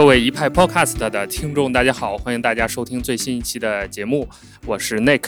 各位一派 Podcast 的听众，大家好，欢迎大家收听最新一期的节目，我是 Nick。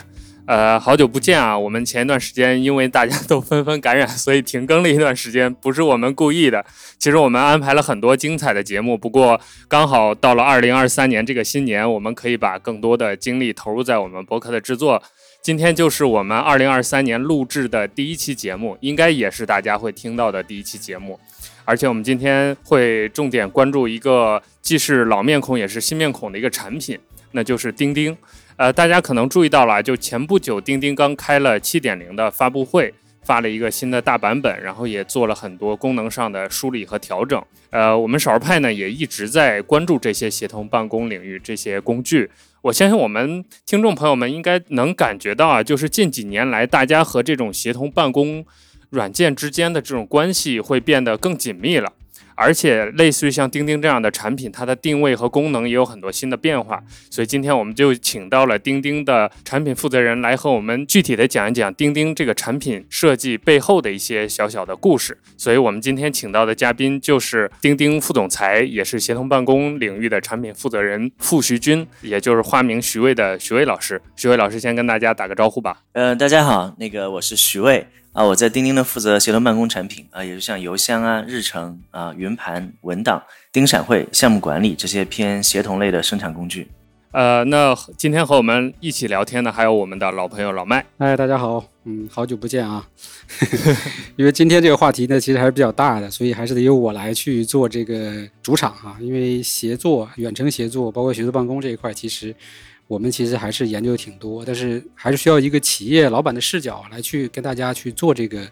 呃，好久不见啊！我们前一段时间因为大家都纷纷感染，所以停更了一段时间，不是我们故意的。其实我们安排了很多精彩的节目，不过刚好到了二零二三年这个新年，我们可以把更多的精力投入在我们博客的制作。今天就是我们二零二三年录制的第一期节目，应该也是大家会听到的第一期节目。而且我们今天会重点关注一个既是老面孔也是新面孔的一个产品，那就是钉钉。呃，大家可能注意到了，就前不久钉钉刚开了七点零的发布会，发了一个新的大版本，然后也做了很多功能上的梳理和调整。呃，我们少儿派呢也一直在关注这些协同办公领域这些工具。我相信我们听众朋友们应该能感觉到啊，就是近几年来大家和这种协同办公软件之间的这种关系会变得更紧密了。而且，类似于像钉钉这样的产品，它的定位和功能也有很多新的变化。所以今天我们就请到了钉钉的产品负责人来和我们具体的讲一讲钉钉这个产品设计背后的一些小小的故事。所以我们今天请到的嘉宾就是钉钉副总裁，也是协同办公领域的产品负责人傅徐军，也就是花名徐卫的徐卫老师。徐卫老师先跟大家打个招呼吧。嗯，大家好，那个我是徐卫。啊，我在钉钉呢负责协同办公产品啊，也是像邮箱啊、日程啊、云盘、文档、钉闪会、项目管理这些偏协同类的生产工具。呃，那今天和我们一起聊天的还有我们的老朋友老麦。哎，大家好，嗯，好久不见啊。因为今天这个话题呢，其实还是比较大的，所以还是得由我来去做这个主场啊。因为协作、远程协作，包括协作办公这一块，其实。我们其实还是研究的挺多，但是还是需要一个企业老板的视角来去跟大家去做这个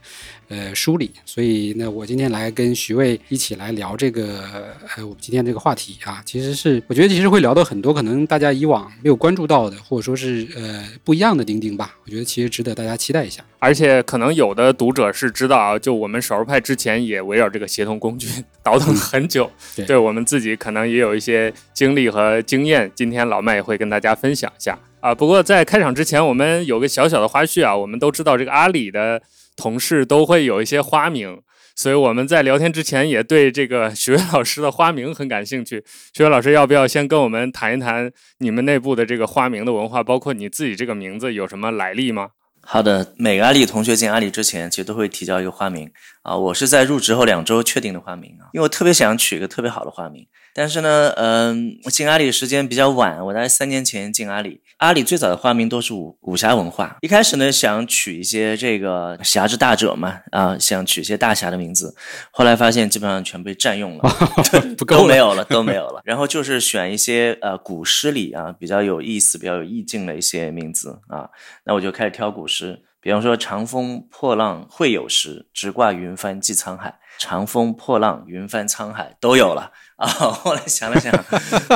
呃梳理。所以呢，我今天来跟徐渭一起来聊这个呃我们今天这个话题啊，其实是我觉得其实会聊到很多可能大家以往没有关注到的，或者说是呃不一样的钉钉吧。我觉得其实值得大家期待一下。而且可能有的读者是知道啊，就我们少数派之前也围绕这个协同工具 倒腾很久，对我们自己可能也有一些经历和经验。今天老麦也会跟大家分分享一下啊。不过在开场之前，我们有个小小的花絮啊。我们都知道这个阿里的同事都会有一些花名，所以我们在聊天之前也对这个徐伟老师的花名很感兴趣。徐伟老师要不要先跟我们谈一谈你们内部的这个花名的文化，包括你自己这个名字有什么来历吗？好的，每个阿里同学进阿里之前，其实都会提交一个花名啊。我是在入职后两周确定的花名啊，因为我特别想取一个特别好的花名。但是呢，嗯，我进阿里时间比较晚，我大概三年前进阿里。阿里最早的花名都是武武侠文化，一开始呢想取一些这个侠之大者嘛，啊，想取一些大侠的名字，后来发现基本上全被占用了，不都没有了，都没有了。然后就是选一些呃古诗里啊比较有意思、比较有意境的一些名字啊，那我就开始挑古诗，比方说“长风破浪会有时，直挂云帆济沧海”。长风破浪，云翻沧海，都有了。啊！后来想了想，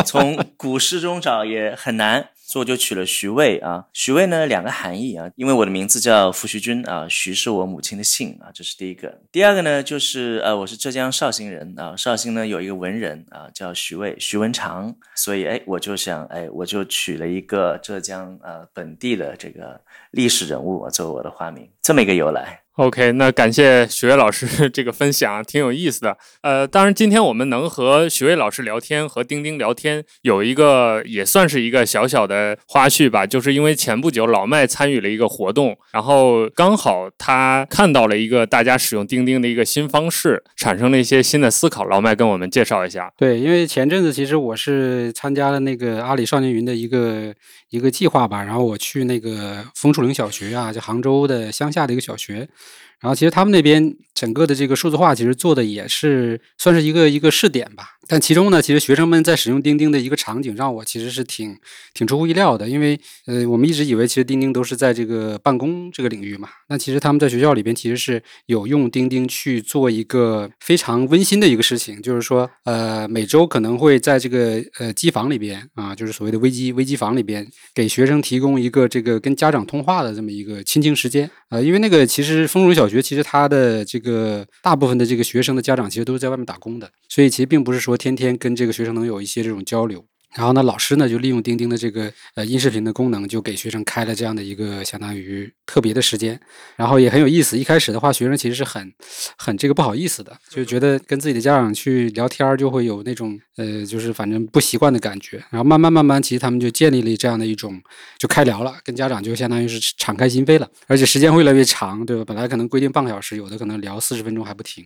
从古诗中找也很难，所以我就取了徐渭啊。徐渭呢，两个含义啊，因为我的名字叫傅徐军啊，徐是我母亲的姓啊，这是第一个。第二个呢，就是呃，我是浙江绍兴人啊，绍兴呢有一个文人啊，叫徐渭，徐文长，所以哎，我就想哎，我就取了一个浙江呃本地的这个历史人物啊作为我的花名，这么一个由来。OK，那感谢许巍老师 这个分享，挺有意思的。呃，当然，今天我们能和许巍老师聊天，和钉钉聊天，有一个也算是一个小小的花絮吧，就是因为前不久老麦参与了一个活动，然后刚好他看到了一个大家使用钉钉的一个新方式，产生了一些新的思考。老麦跟我们介绍一下。对，因为前阵子其实我是参加了那个阿里少年云的一个一个计划吧，然后我去那个枫树岭小学啊，就杭州的乡下的一个小学。然后其实他们那边整个的这个数字化其实做的也是算是一个一个试点吧。但其中呢，其实学生们在使用钉钉的一个场景让我其实是挺挺出乎意料的，因为呃我们一直以为其实钉钉都是在这个办公这个领域嘛。那其实他们在学校里边其实是有用钉钉去做一个非常温馨的一个事情，就是说呃每周可能会在这个呃机房里边啊，就是所谓的危机危机房里边给学生提供一个这个跟家长通话的这么一个亲情时间。呃，因为那个其实丰荣小学觉得其实他的这个大部分的这个学生的家长其实都是在外面打工的，所以其实并不是说天天跟这个学生能有一些这种交流。然后呢，老师呢就利用钉钉的这个呃音视频的功能，就给学生开了这样的一个相当于特别的时间，然后也很有意思。一开始的话，学生其实是很很这个不好意思的，就觉得跟自己的家长去聊天就会有那种呃就是反正不习惯的感觉。然后慢慢慢慢，其实他们就建立了这样的一种就开聊了，跟家长就相当于是敞开心扉了，而且时间会越来越长，对吧？本来可能规定半个小时，有的可能聊四十分钟还不停。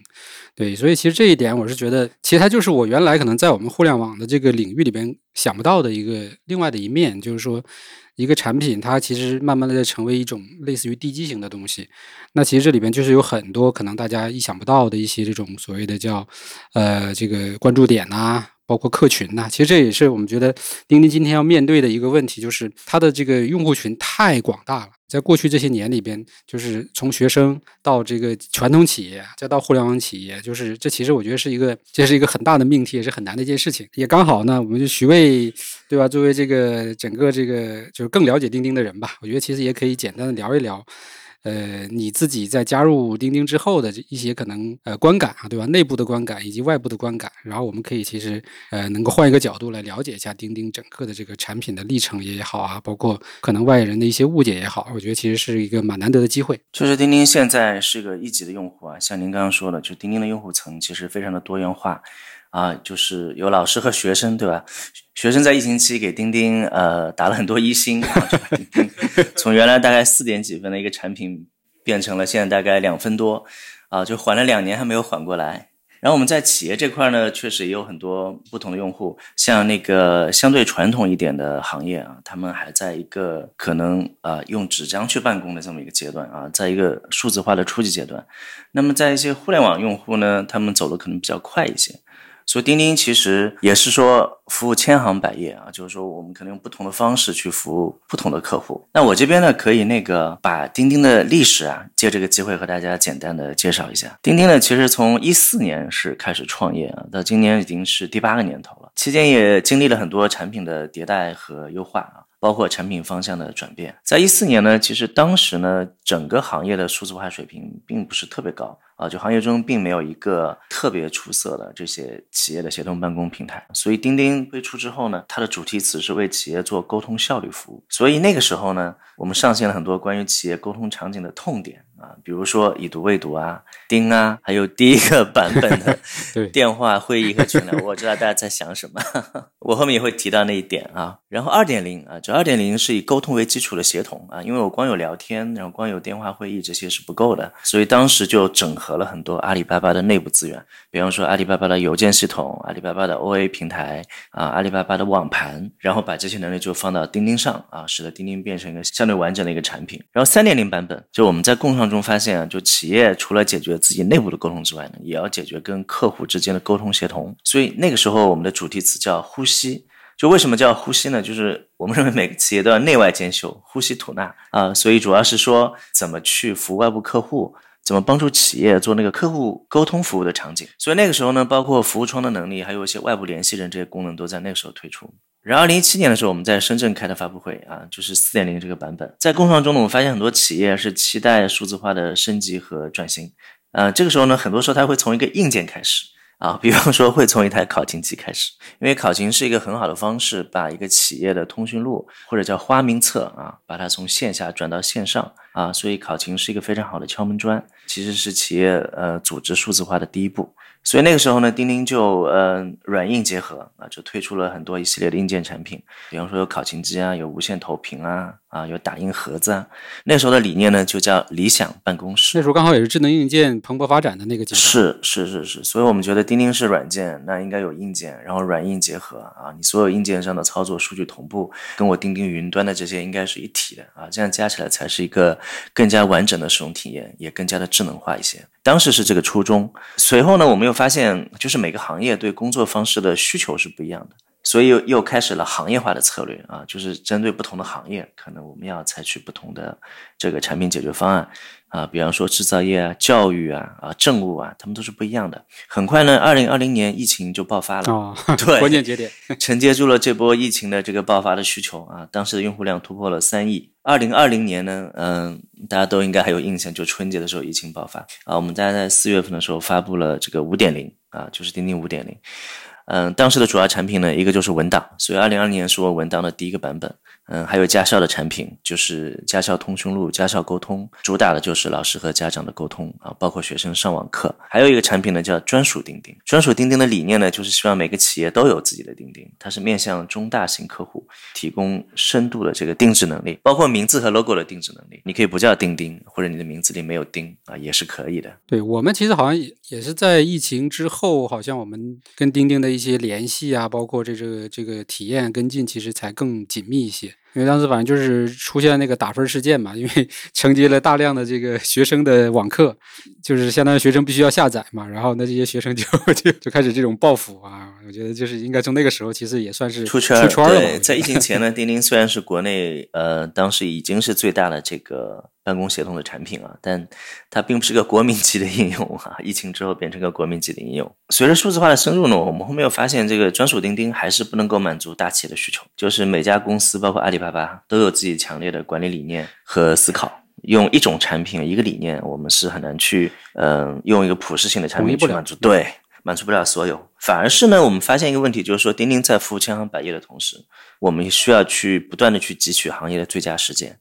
对，所以其实这一点我是觉得，其实它就是我原来可能在我们互联网的这个领域里边。想不到的一个另外的一面，就是说，一个产品它其实慢慢的在成为一种类似于地基型的东西。那其实这里边就是有很多可能大家意想不到的一些这种所谓的叫，呃，这个关注点呐。包括客群呐，其实这也是我们觉得钉钉今天要面对的一个问题，就是它的这个用户群太广大了。在过去这些年里边，就是从学生到这个传统企业，再到互联网企业，就是这其实我觉得是一个，这是一个很大的命题，也是很难的一件事情。也刚好呢，我们就徐渭，对吧？作为这个整个这个就是更了解钉钉的人吧，我觉得其实也可以简单的聊一聊。呃，你自己在加入钉钉之后的一些可能呃观感啊，对吧？内部的观感以及外部的观感，然后我们可以其实呃能够换一个角度来了解一下钉钉整个的这个产品的历程也好啊，包括可能外人的一些误解也好，我觉得其实是一个蛮难得的机会。就是钉钉现在是个一级的用户啊，像您刚刚说的，就钉钉的用户层其实非常的多元化。啊，就是有老师和学生，对吧？学生在疫情期给钉钉呃打了很多一星，从原来大概四点几分的一个产品，变成了现在大概两分多，啊，就缓了两年还没有缓过来。然后我们在企业这块呢，确实也有很多不同的用户，像那个相对传统一点的行业啊，他们还在一个可能啊用纸张去办公的这么一个阶段啊，在一个数字化的初级阶段。那么在一些互联网用户呢，他们走的可能比较快一些。所以钉钉其实也是说服务千行百业啊，就是说我们可能用不同的方式去服务不同的客户。那我这边呢，可以那个把钉钉的历史啊，借这个机会和大家简单的介绍一下。钉钉呢，其实从一四年是开始创业啊，到今年已经是第八个年头了，期间也经历了很多产品的迭代和优化啊。包括产品方向的转变，在一四年呢，其实当时呢，整个行业的数字化水平并不是特别高啊，就行业中并没有一个特别出色的这些企业的协同办公平台。所以钉钉推出之后呢，它的主题词是为企业做沟通效率服务。所以那个时候呢，我们上线了很多关于企业沟通场景的痛点。啊，比如说已读未读啊，钉啊，还有第一个版本的 电话会议和群聊，我知道大家在想什么，我后面也会提到那一点啊。然后二点零啊，这二点零是以沟通为基础的协同啊，因为我光有聊天，然后光有电话会议这些是不够的，所以当时就整合了很多阿里巴巴的内部资源，比方说阿里巴巴的邮件系统、阿里巴巴的 OA 平台啊、阿里巴巴的网盘，然后把这些能力就放到钉钉上啊，使得钉钉变成一个相对完整的一个产品。然后三点零版本就我们在共创。中发现啊，就企业除了解决自己内部的沟通之外呢，也要解决跟客户之间的沟通协同。所以那个时候我们的主题词叫呼吸。就为什么叫呼吸呢？就是我们认为每个企业都要内外兼修，呼吸吐纳啊。所以主要是说怎么去服务外部客户，怎么帮助企业做那个客户沟通服务的场景。所以那个时候呢，包括服务窗的能力，还有一些外部联系人这些功能，都在那个时候推出。然后，二零一七年的时候，我们在深圳开的发布会啊，就是四点零这个版本。在共创中呢，我们发现很多企业是期待数字化的升级和转型。呃，这个时候呢，很多时候它会从一个硬件开始啊，比方说会从一台考勤机开始，因为考勤是一个很好的方式，把一个企业的通讯录或者叫花名册啊，把它从线下转到线上啊，所以考勤是一个非常好的敲门砖，其实是企业呃组织数字化的第一步。所以那个时候呢，钉钉就嗯软硬结合啊，就推出了很多一系列的硬件产品，比方说有考勤机啊，有无线投屏啊，啊有打印盒子啊。那时候的理念呢，就叫理想办公室。那时候刚好也是智能硬件蓬勃发展的那个阶段。是是是是，所以我们觉得钉钉是软件，那应该有硬件，然后软硬结合啊，你所有硬件上的操作数据同步，跟我钉钉云端的这些应该是一体的啊，这样加起来才是一个更加完整的使用体验，也更加的智能化一些。当时是这个初衷，随后呢，我们又发现，就是每个行业对工作方式的需求是不一样的，所以又又开始了行业化的策略啊，就是针对不同的行业，可能我们要采取不同的这个产品解决方案啊，比方说制造业啊、教育啊、啊政务啊，他们都是不一样的。很快呢，二零二零年疫情就爆发了，对，关键节点 承接住了这波疫情的这个爆发的需求啊，当时的用户量突破了三亿。二零二零年呢，嗯，大家都应该还有印象，就春节的时候疫情爆发啊，我们大家在四月份的时候发布了这个五点零啊，就是钉钉五点零，嗯，当时的主要产品呢，一个就是文档，所以二零二零年是我文档的第一个版本。嗯，还有家校的产品，就是家校通讯录、家校沟通，主打的就是老师和家长的沟通啊，包括学生上网课。还有一个产品呢，叫专属钉钉。专属钉钉的理念呢，就是希望每个企业都有自己的钉钉，它是面向中大型客户提供深度的这个定制能力，包括名字和 logo 的定制能力。你可以不叫钉钉，或者你的名字里没有钉啊，也是可以的。对我们其实好像也也是在疫情之后，好像我们跟钉钉的一些联系啊，包括这个这个体验跟进，其实才更紧密一些。因为当时反正就是出现那个打分事件嘛，因为 承接了大量的这个学生的网课，就是相当于学生必须要下载嘛，然后那这些学生就就就开始这种报复啊。我觉得就是应该从那个时候，其实也算是出圈了。对，在疫情前呢，钉钉虽然是国内呃当时已经是最大的这个办公协同的产品啊，但它并不是个国民级的应用啊。疫情之后变成个国民级的应用。随着数字化的深入呢，我们后面又发现这个专属钉钉还是不能够满足大企业的需求，就是每家公司包括阿里巴巴都有自己强烈的管理理念和思考。用一种产品一个理念，我们是很难去嗯用一个普适性的产品去满足。对。满足不了所有，反而是呢，我们发现一个问题，就是说，钉钉在服务千行百业的同时，我们需要去不断的去汲取行业的最佳实践，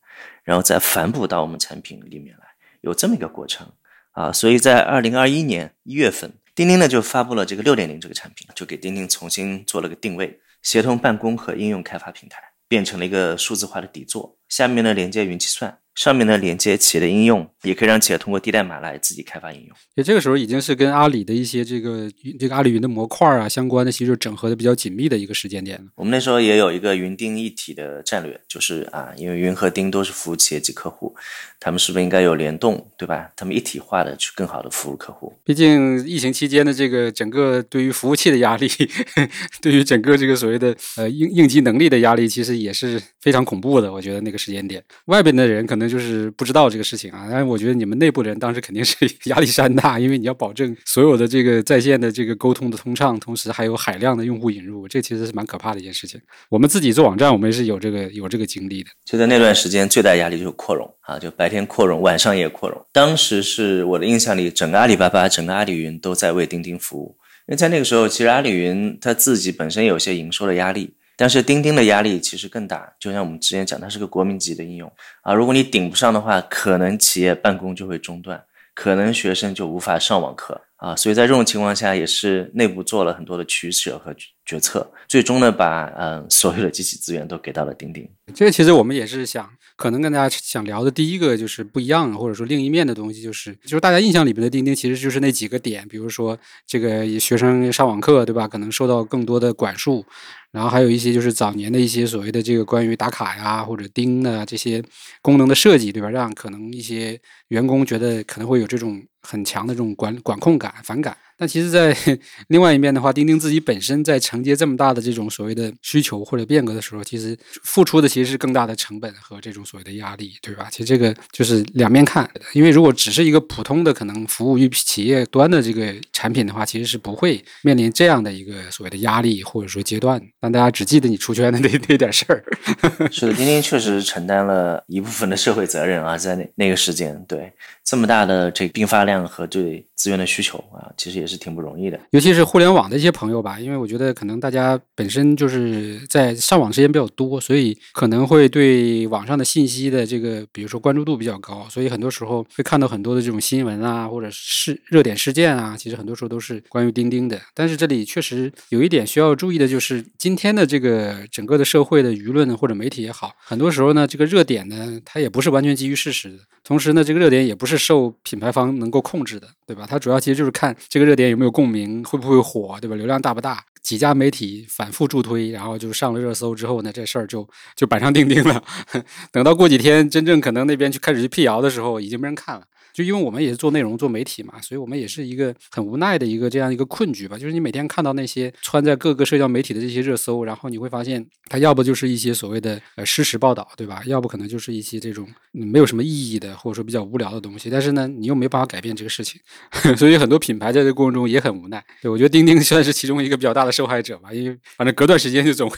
然后再反哺到我们产品里面来，有这么一个过程啊。所以在二零二一年一月份，钉钉呢就发布了这个六点零这个产品，就给钉钉重新做了个定位，协同办公和应用开发平台，变成了一个数字化的底座，下面呢连接云计算。上面呢连接企业的应用，也可以让企业通过低代码来自己开发应用。也这个时候已经是跟阿里的一些这个这个阿里云的模块啊相关的，其实整合的比较紧密的一个时间点了。我们那时候也有一个云钉一体的战略，就是啊，因为云和钉都是服务企业级客户，他们是不是应该有联动，对吧？他们一体化的去更好的服务客户。毕竟疫情期间的这个整个对于服务器的压力，对于整个这个所谓的呃应应急能力的压力，其实也是非常恐怖的。我觉得那个时间点，外边的人可能。就是不知道这个事情啊，但是我觉得你们内部的人当时肯定是 压力山大，因为你要保证所有的这个在线的这个沟通的通畅，同时还有海量的用户引入，这其实是蛮可怕的一件事情。我们自己做网站，我们也是有这个有这个经历的。就在那段时间，最大压力就是扩容啊，就白天扩容，晚上也扩容。当时是我的印象里，整个阿里巴巴、整个阿里云都在为钉钉服务，因为在那个时候，其实阿里云它自己本身有些营收的压力。但是钉钉的压力其实更大，就像我们之前讲，它是个国民级的应用啊，如果你顶不上的话，可能企业办公就会中断，可能学生就无法上网课啊，所以在这种情况下，也是内部做了很多的取舍和决策，最终呢，把嗯所有的机器资源都给到了钉钉。这个其实我们也是想，可能跟大家想聊的第一个就是不一样，或者说另一面的东西，就是就是大家印象里面的钉钉，其实就是那几个点，比如说这个学生上网课，对吧？可能受到更多的管束。然后还有一些就是早年的一些所谓的这个关于打卡呀或者钉的这些功能的设计，对吧？让可能一些员工觉得可能会有这种很强的这种管管控感、反感。但其实，在 另外一面的话，钉钉自己本身在承接这么大的这种所谓的需求或者变革的时候，其实付出的其实是更大的成本和这种所谓的压力，对吧？其实这个就是两面看。因为如果只是一个普通的可能服务于企业端的这个产品的话，其实是不会面临这样的一个所谓的压力或者说阶段。但大家只记得你出圈的那那点事儿。是的，钉钉确实承担了一部分的社会责任啊，在那那个时间，对这么大的这个并发量和对资源的需求啊，其实也。是挺不容易的，尤其是互联网的一些朋友吧，因为我觉得可能大家本身就是在上网时间比较多，所以可能会对网上的信息的这个，比如说关注度比较高，所以很多时候会看到很多的这种新闻啊，或者是热点事件啊，其实很多时候都是关于钉钉的。但是这里确实有一点需要注意的，就是今天的这个整个的社会的舆论或者媒体也好，很多时候呢，这个热点呢，它也不是完全基于事实的，同时呢，这个热点也不是受品牌方能够控制的，对吧？它主要其实就是看这个热。点有没有共鸣，会不会火，对吧？流量大不大？几家媒体反复助推，然后就上了热搜之后呢，这事儿就就板上钉钉了。等到过几天，真正可能那边去开始去辟谣的时候，已经没人看了。就因为我们也是做内容、做媒体嘛，所以我们也是一个很无奈的一个这样一个困局吧。就是你每天看到那些穿在各个社交媒体的这些热搜，然后你会发现，它要不就是一些所谓的呃事实报道，对吧？要不可能就是一些这种没有什么意义的，或者说比较无聊的东西。但是呢，你又没办法改变这个事情，所以很多品牌在这过程中也很无奈。对我觉得钉钉算是其中一个比较大的受害者吧，因为反正隔段时间就总会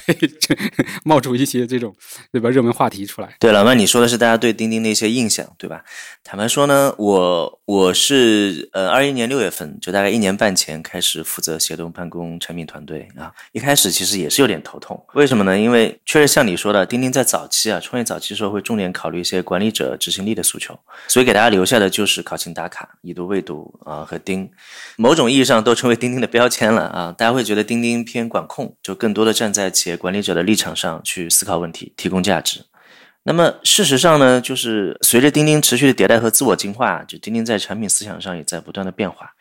冒出一些这种对吧热门话题出来。对，老万，你说的是大家对钉钉的一些印象，对吧？坦白说呢，我。我我是呃二一年六月份，就大概一年半前开始负责协同办公产品团队啊。一开始其实也是有点头痛，为什么呢？因为确实像你说的，钉钉在早期啊，创业早期的时候会重点考虑一些管理者执行力的诉求，所以给大家留下的就是考勤打卡、已读未读啊和钉，某种意义上都成为钉钉的标签了啊。大家会觉得钉钉偏管控，就更多的站在企业管理者的立场上去思考问题，提供价值。那么事实上呢，就是随着钉钉持续的迭代和自我进化，就钉钉在产品思想上也在不断的变化，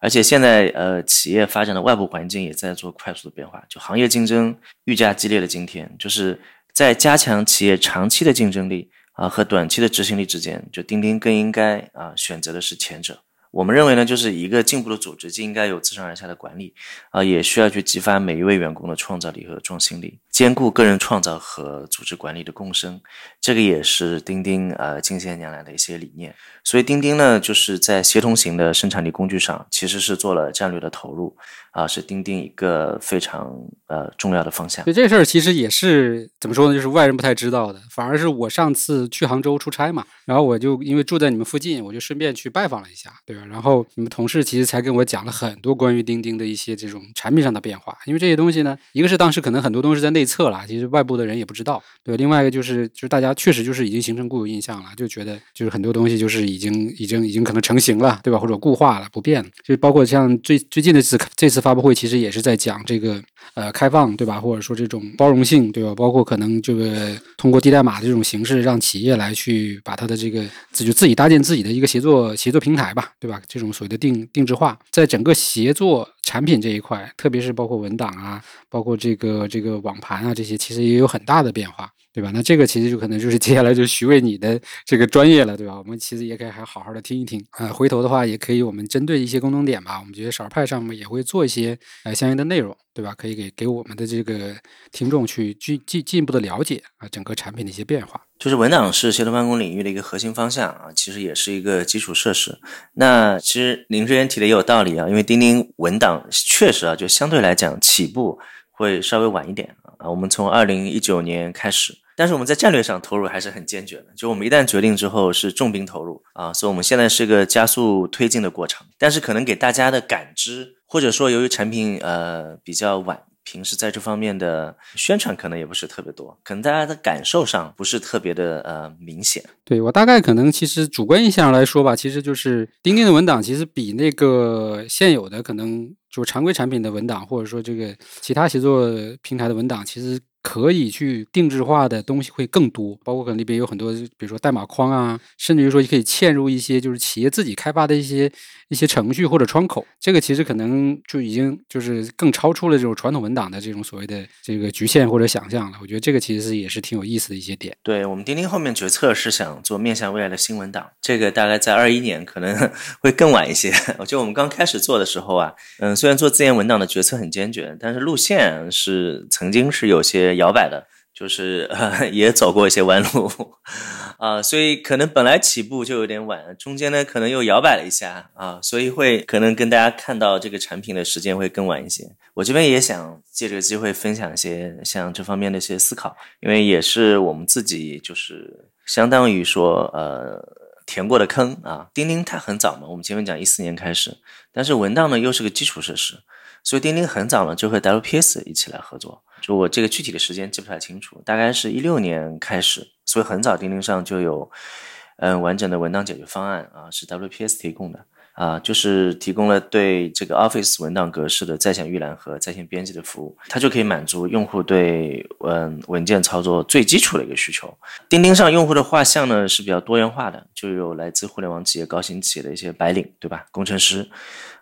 而且现在呃企业发展的外部环境也在做快速的变化，就行业竞争愈加激烈的今天，就是在加强企业长期的竞争力啊和短期的执行力之间，就钉钉更应该啊选择的是前者。我们认为呢，就是一个进步的组织，既应该有自上而下的管理，啊，也需要去激发每一位员工的创造力和创新力，兼顾个人创造和组织管理的共生。这个也是钉钉呃近些年来的一些理念。所以钉钉呢，就是在协同型的生产力工具上，其实是做了战略的投入，啊，是钉钉一个非常呃重要的方向。所以这事儿，其实也是怎么说呢？就是外人不太知道的，反而是我上次去杭州出差嘛，然后我就因为住在你们附近，我就顺便去拜访了一下，对吧？然后你们同事其实才跟我讲了很多关于钉钉的一些这种产品上的变化，因为这些东西呢，一个是当时可能很多东西在内测了，其实外部的人也不知道，对另外一个就是就是大家确实就是已经形成固有印象了，就觉得就是很多东西就是已经已经已经可能成型了，对吧？或者固化了不变了，就包括像最最近的次这次发布会，其实也是在讲这个呃开放，对吧？或者说这种包容性，对吧？包括可能这个通过低代码的这种形式，让企业来去把它的这个自就自己搭建自己的一个协作协作平台吧，对吧？这种所谓的定定制化，在整个协作产品这一块，特别是包括文档啊，包括这个这个网盘啊这些，其实也有很大的变化。对吧？那这个其实就可能就是接下来就徐渭你的这个专业了，对吧？我们其实也可以还好好的听一听啊。回头的话，也可以我们针对一些共同点吧，我们觉得少儿派上面也会做一些呃相应的内容，对吧？可以给给我们的这个听众去进进进一步的了解啊，整个产品的一些变化。就是文档是协同办公领域的一个核心方向啊，其实也是一个基础设施。那其实您之前提的也有道理啊，因为钉钉文档确实啊，就相对来讲起步会稍微晚一点啊。我们从二零一九年开始。但是我们在战略上投入还是很坚决的，就我们一旦决定之后是重兵投入啊，所以我们现在是个加速推进的过程。但是可能给大家的感知，或者说由于产品呃比较晚，平时在这方面的宣传可能也不是特别多，可能大家的感受上不是特别的呃明显。对我大概可能其实主观印象来说吧，其实就是钉钉的文档其实比那个现有的可能就是常规产品的文档，或者说这个其他协作平台的文档，其实。可以去定制化的东西会更多，包括可能里边有很多，比如说代码框啊，甚至于说你可以嵌入一些就是企业自己开发的一些一些程序或者窗口。这个其实可能就已经就是更超出了这种传统文档的这种所谓的这个局限或者想象了。我觉得这个其实是也是挺有意思的一些点。对我们钉钉后面决策是想做面向未来的新文档，这个大概在二一年可能 会更晚一些。我觉得我们刚开始做的时候啊，嗯，虽然做自研文档的决策很坚决，但是路线是曾经是有些。摇摆的，就是 也走过一些弯路啊，所以可能本来起步就有点晚，中间呢可能又摇摆了一下啊，所以会可能跟大家看到这个产品的时间会更晚一些。我这边也想借这个机会分享一些像这方面的一些思考，因为也是我们自己就是相当于说呃填过的坑啊。钉钉它很早嘛，我们前面讲一四年开始，但是文档呢又是个基础设施。所以钉钉很早呢就和 WPS 一起来合作，就我这个具体的时间记不太清楚，大概是一六年开始，所以很早钉钉上就有，嗯，完整的文档解决方案啊，是 WPS 提供的啊，就是提供了对这个 Office 文档格式的在线预览和在线编辑的服务，它就可以满足用户对嗯文件操作最基础的一个需求。钉钉上用户的画像呢是比较多元化的，就有来自互联网企业、高新企业的一些白领，对吧？工程师。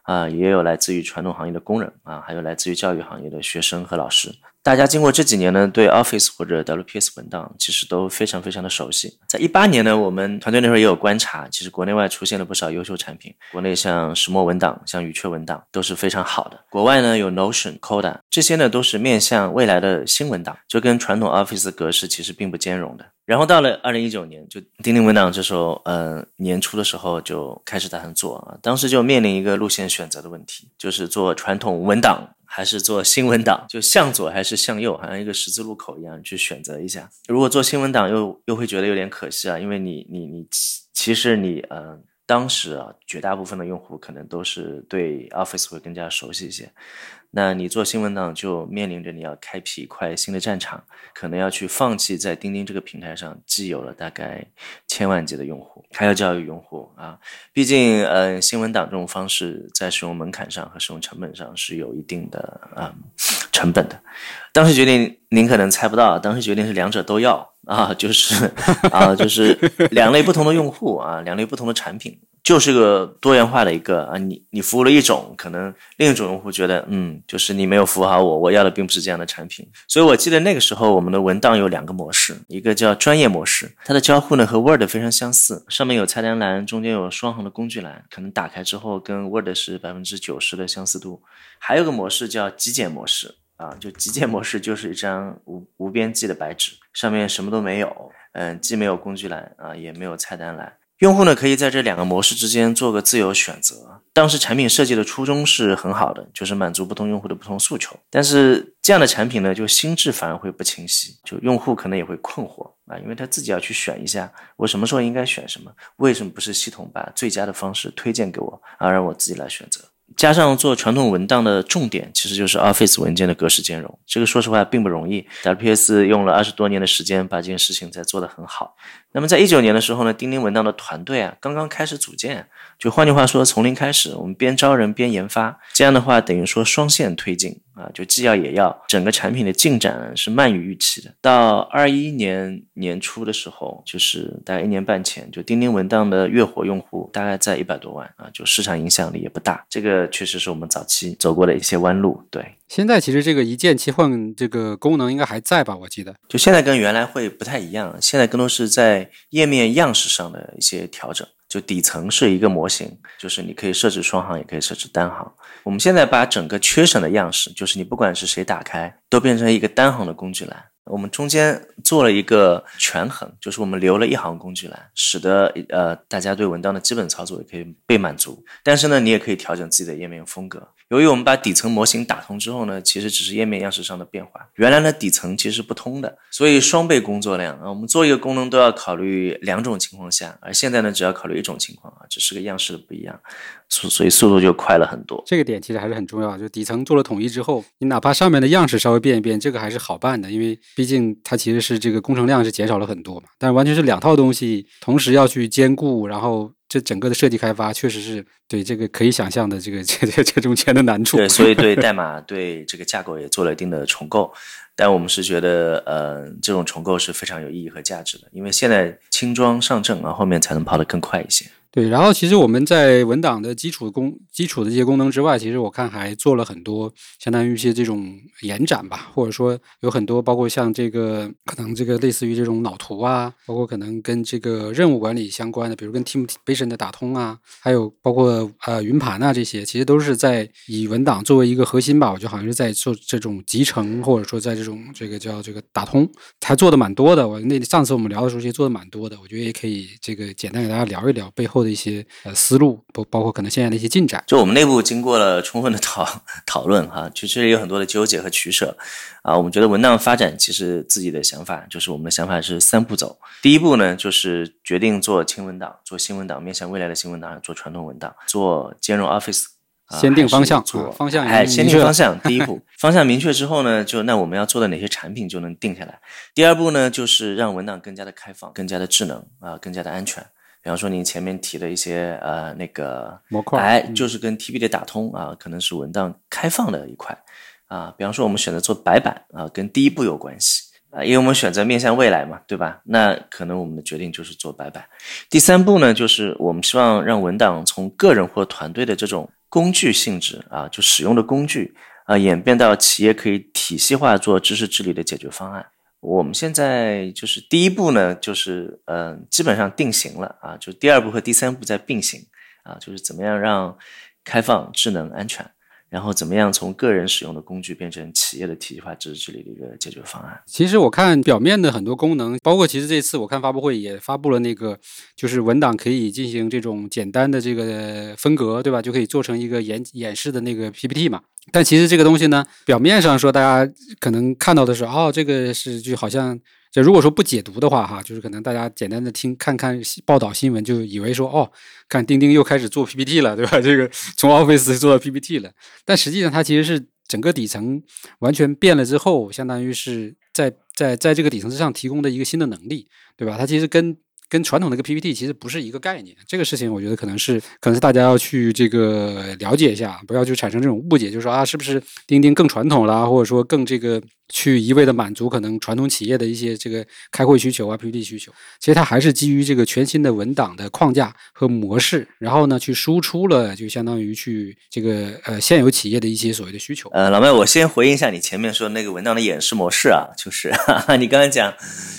啊，也有来自于传统行业的工人啊，还有来自于教育行业的学生和老师。大家经过这几年呢，对 Office 或者 WPS 文档其实都非常非常的熟悉。在一八年呢，我们团队那时候也有观察，其实国内外出现了不少优秀产品。国内像石墨文档、像语雀文档都是非常好的。国外呢有 Notion、Coda 这些呢都是面向未来的新文档，就跟传统 Office 格式其实并不兼容的。然后到了二零一九年，就钉钉文档这时候，呃，年初的时候就开始打算做啊，当时就面临一个路线选择的问题，就是做传统文档。还是做新文档，就向左还是向右，好像一个十字路口一样去选择一下。如果做新文档，又又会觉得有点可惜啊，因为你你你其实你呃当时啊，绝大部分的用户可能都是对 Office 会更加熟悉一些。那你做新文档就面临着你要开辟一块新的战场，可能要去放弃在钉钉这个平台上既有了大概千万级的用户，还要教育用户啊。毕竟，呃，新文档这种方式在使用门槛上和使用成本上是有一定的啊成本的。当时决定，您可能猜不到，当时决定是两者都要啊，就是 啊，就是两类不同的用户啊，两类不同的产品。就是个多元化的一个啊，你你服务了一种，可能另一种用户觉得，嗯，就是你没有服务好我，我要的并不是这样的产品。所以我记得那个时候我们的文档有两个模式，一个叫专业模式，它的交互呢和 Word 非常相似，上面有菜单栏，中间有双行的工具栏，可能打开之后跟 Word 是百分之九十的相似度。还有个模式叫极简模式啊，就极简模式就是一张无无边际的白纸，上面什么都没有，嗯，既没有工具栏啊，也没有菜单栏。用户呢可以在这两个模式之间做个自由选择。当时产品设计的初衷是很好的，就是满足不同用户的不同诉求。但是这样的产品呢，就心智反而会不清晰，就用户可能也会困惑啊，因为他自己要去选一下，我什么时候应该选什么？为什么不是系统把最佳的方式推荐给我，而让我自己来选择？加上做传统文档的重点，其实就是 Office 文件的格式兼容。这个说实话并不容易，WPS 用了二十多年的时间把这件事情才做得很好。那么在一九年的时候呢，钉钉文档的团队啊刚刚开始组建，就换句话说，从零开始，我们边招人边研发，这样的话等于说双线推进。啊，就既要也要，整个产品的进展是慢于预期的。到二一年年初的时候，就是大概一年半前，就钉钉文档的月活用户大概在一百多万啊，就市场影响力也不大。这个确实是我们早期走过的一些弯路。对，现在其实这个一键切换这个功能应该还在吧？我记得，就现在跟原来会不太一样，现在更多是在页面样式上的一些调整。就底层是一个模型，就是你可以设置双行，也可以设置单行。我们现在把整个缺省的样式，就是你不管是谁打开，都变成一个单行的工具栏。我们中间做了一个权衡，就是我们留了一行工具栏，使得呃大家对文档的基本操作也可以被满足。但是呢，你也可以调整自己的页面风格。由于我们把底层模型打通之后呢，其实只是页面样式上的变化，原来的底层其实是不通的，所以双倍工作量啊。我们做一个功能都要考虑两种情况下，而现在呢，只要考虑一种情况啊，只是个样式的不一样，所所以速度就快了很多。这个点其实还是很重要，就底层做了统一之后，你哪怕上面的样式稍微变一变，这个还是好办的，因为毕竟它其实是这个工程量是减少了很多嘛。但是完全是两套东西同时要去兼顾，然后。这整个的设计开发确实是对这个可以想象的这个这这这中间的难处。对，所以对代码对这个架构也做了一定的重构，但我们是觉得呃这种重构是非常有意义和价值的，因为现在轻装上阵啊，后面才能跑得更快一些。对，然后其实我们在文档的基础功、基础的这些功能之外，其实我看还做了很多，相当于一些这种延展吧，或者说有很多，包括像这个可能这个类似于这种脑图啊，包括可能跟这个任务管理相关的，比如跟 Teamvision 的打通啊，还有包括呃云盘啊这些，其实都是在以文档作为一个核心吧，我就好像是在做这种集成，或者说在这种这个叫这个打通，还做的蛮多的。我那上次我们聊的时候，其实做的蛮多的，我觉得也可以这个简单给大家聊一聊背后。的一些呃思路，包包括可能现在的一些进展，就我们内部经过了充分的讨 讨论哈，其实有很多的纠结和取舍啊。我们觉得文档发展其实自己的想法就是我们的想法是三步走。第一步呢，就是决定做轻文档，做新文档，面向未来的新文档，做传统文档，做兼容 Office，先定方向，做方向，哎，先定方向。第一步，方向明确之后呢，就那我们要做的哪些产品就能定下来。第二步呢，就是让文档更加的开放，更加的智能啊，更加的安全。比方说，您前面提的一些呃那个模块，哎，就是跟 t b 的打通啊，可能是文档开放的一块啊。比方说，我们选择做白板啊，跟第一步有关系啊，因为我们选择面向未来嘛，对吧？那可能我们的决定就是做白板。第三步呢，就是我们希望让文档从个人或团队的这种工具性质啊，就使用的工具啊，演变到企业可以体系化做知识治理的解决方案。我们现在就是第一步呢，就是嗯，基本上定型了啊，就第二步和第三步在并行啊，就是怎么样让开放、智能、安全。然后怎么样从个人使用的工具变成企业的体系化知识治理的一个解决方案？其实我看表面的很多功能，包括其实这次我看发布会也发布了那个，就是文档可以进行这种简单的这个分隔，对吧？就可以做成一个演演示的那个 PPT 嘛。但其实这个东西呢，表面上说大家可能看到的是，哦，这个是就好像，就如果说不解读的话，哈，就是可能大家简单的听看看报道新闻，就以为说，哦，看钉钉又开始做 PPT 了，对吧？这个从 Office 做到 PPT 了，但实际上它其实是整个底层完全变了之后，相当于是在在在这个底层之上提供的一个新的能力，对吧？它其实跟跟传统的个 PPT 其实不是一个概念，这个事情我觉得可能是可能是大家要去这个了解一下，不要去产生这种误解，就是说啊，是不是钉钉更传统了，或者说更这个去一味的满足可能传统企业的一些这个开会需求啊、PPT 需求？其实它还是基于这个全新的文档的框架和模式，然后呢去输出了，就相当于去这个呃现有企业的一些所谓的需求。呃，老麦，我先回应一下你前面说那个文档的演示模式啊，就是哈 哈你刚才讲。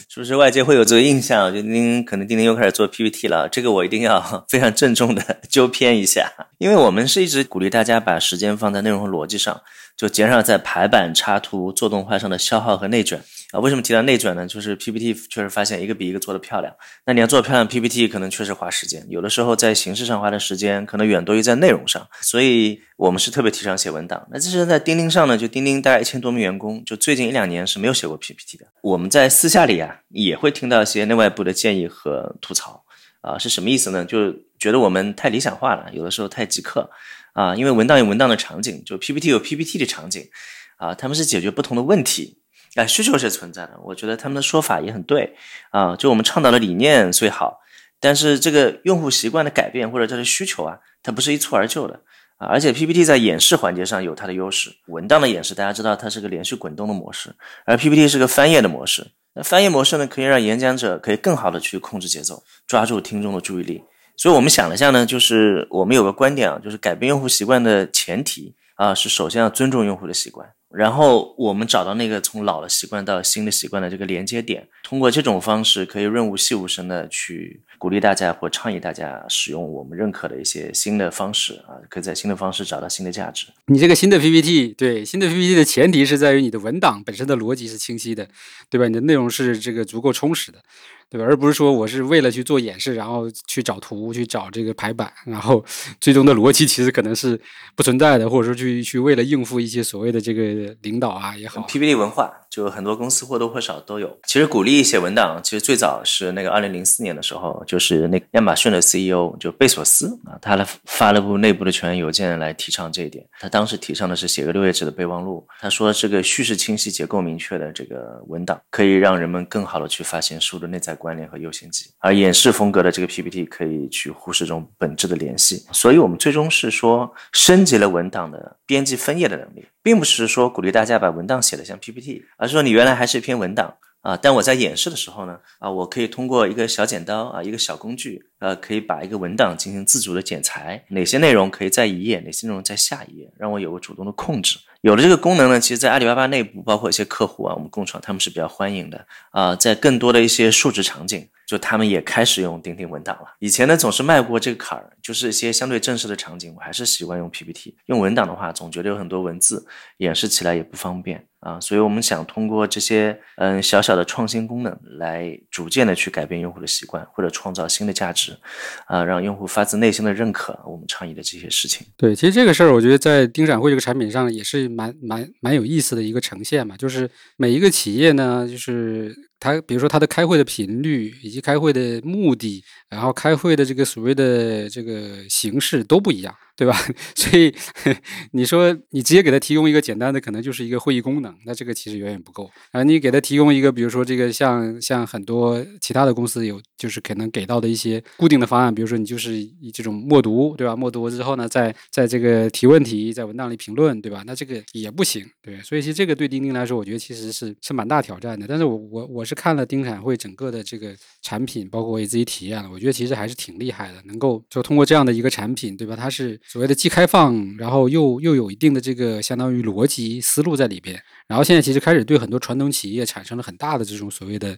是不是外界会有这个印象？就您可能今天又开始做 PPT 了，这个我一定要 非常郑重的 纠偏一下，因为我们是一直鼓励大家把时间放在内容和逻辑上，就减少在排版、插图、做动画上的消耗和内卷。啊，为什么提到内转呢？就是 PPT 确实发现一个比一个做的漂亮。那你要做漂亮 PPT，可能确实花时间，有的时候在形式上花的时间可能远多于在内容上。所以我们是特别提倡写文档。那这是在钉钉上呢，就钉钉大概一千多名员工，就最近一两年是没有写过 PPT 的。我们在私下里啊，也会听到一些内外部的建议和吐槽。啊，是什么意思呢？就觉得我们太理想化了，有的时候太极客。啊，因为文档有文档的场景，就 PPT 有 PPT 的场景。啊，他们是解决不同的问题。哎，需求是存在的，我觉得他们的说法也很对啊。就我们倡导的理念最好，但是这个用户习惯的改变或者它的需求啊，它不是一蹴而就的啊。而且 PPT 在演示环节上有它的优势，文档的演示大家知道它是个连续滚动的模式，而 PPT 是个翻页的模式。那翻页模式呢，可以让演讲者可以更好的去控制节奏，抓住听众的注意力。所以我们想了一下呢，就是我们有个观点啊，就是改变用户习惯的前提啊，是首先要尊重用户的习惯。然后我们找到那个从老的习惯到新的习惯的这个连接点，通过这种方式可以润物细无声的去鼓励大家或倡议大家使用我们认可的一些新的方式啊，可以在新的方式找到新的价值。你这个新的 PPT，对新的 PPT 的前提是在于你的文档本身的逻辑是清晰的，对吧？你的内容是这个足够充实的。对吧？而不是说我是为了去做演示，然后去找图、去找这个排版，然后最终的逻辑其实可能是不存在的，或者说去去为了应付一些所谓的这个领导啊也好，PPT 文化就很多公司或多或少都有。其实鼓励写文档，其实最早是那个二零零四年的时候，就是那亚马逊的 CEO 就贝索斯啊，他来发了部内部的全员邮件来提倡这一点。他当时提倡的是写个六页纸的备忘录。他说这个叙事清晰、结构明确的这个文档，可以让人们更好的去发现书的内在。关联和优先级，而演示风格的这个 PPT 可以去忽视这种本质的联系，所以我们最终是说升级了文档的编辑分页的能力，并不是说鼓励大家把文档写的像 PPT，而是说你原来还是一篇文档啊，但我在演示的时候呢，啊，我可以通过一个小剪刀啊，一个小工具，呃，可以把一个文档进行自主的剪裁，哪些内容可以在一页，哪些内容在下一页，让我有个主动的控制。有了这个功能呢，其实，在阿里巴巴内部，包括一些客户啊，我们共创，他们是比较欢迎的啊。在更多的一些数值场景，就他们也开始用钉钉文档了。以前呢，总是迈过这个坎儿，就是一些相对正式的场景，我还是习惯用 PPT。用文档的话，总觉得有很多文字，演示起来也不方便啊。所以我们想通过这些嗯小小的创新功能，来逐渐的去改变用户的习惯，或者创造新的价值，啊，让用户发自内心的认可我们倡议的这些事情。对，其实这个事儿，我觉得在钉展会这个产品上也是。蛮蛮蛮有意思的一个呈现嘛，就是每一个企业呢，就是他，比如说他的开会的频率以及开会的目的，然后开会的这个所谓的这个形式都不一样。对吧？所以 你说你直接给他提供一个简单的，可能就是一个会议功能，那这个其实远远不够啊。你给他提供一个，比如说这个像像很多其他的公司有，就是可能给到的一些固定的方案，比如说你就是以这种默读，对吧？默读之后呢，在在这个提问题，在文档里评论，对吧？那这个也不行，对。所以其实这个对钉钉来说，我觉得其实是是蛮大挑战的。但是我我我是看了丁产会整个的这个产品，包括我也自己体验了，我觉得其实还是挺厉害的，能够就通过这样的一个产品，对吧？它是。所谓的既开放，然后又又有一定的这个相当于逻辑思路在里边，然后现在其实开始对很多传统企业产生了很大的这种所谓的，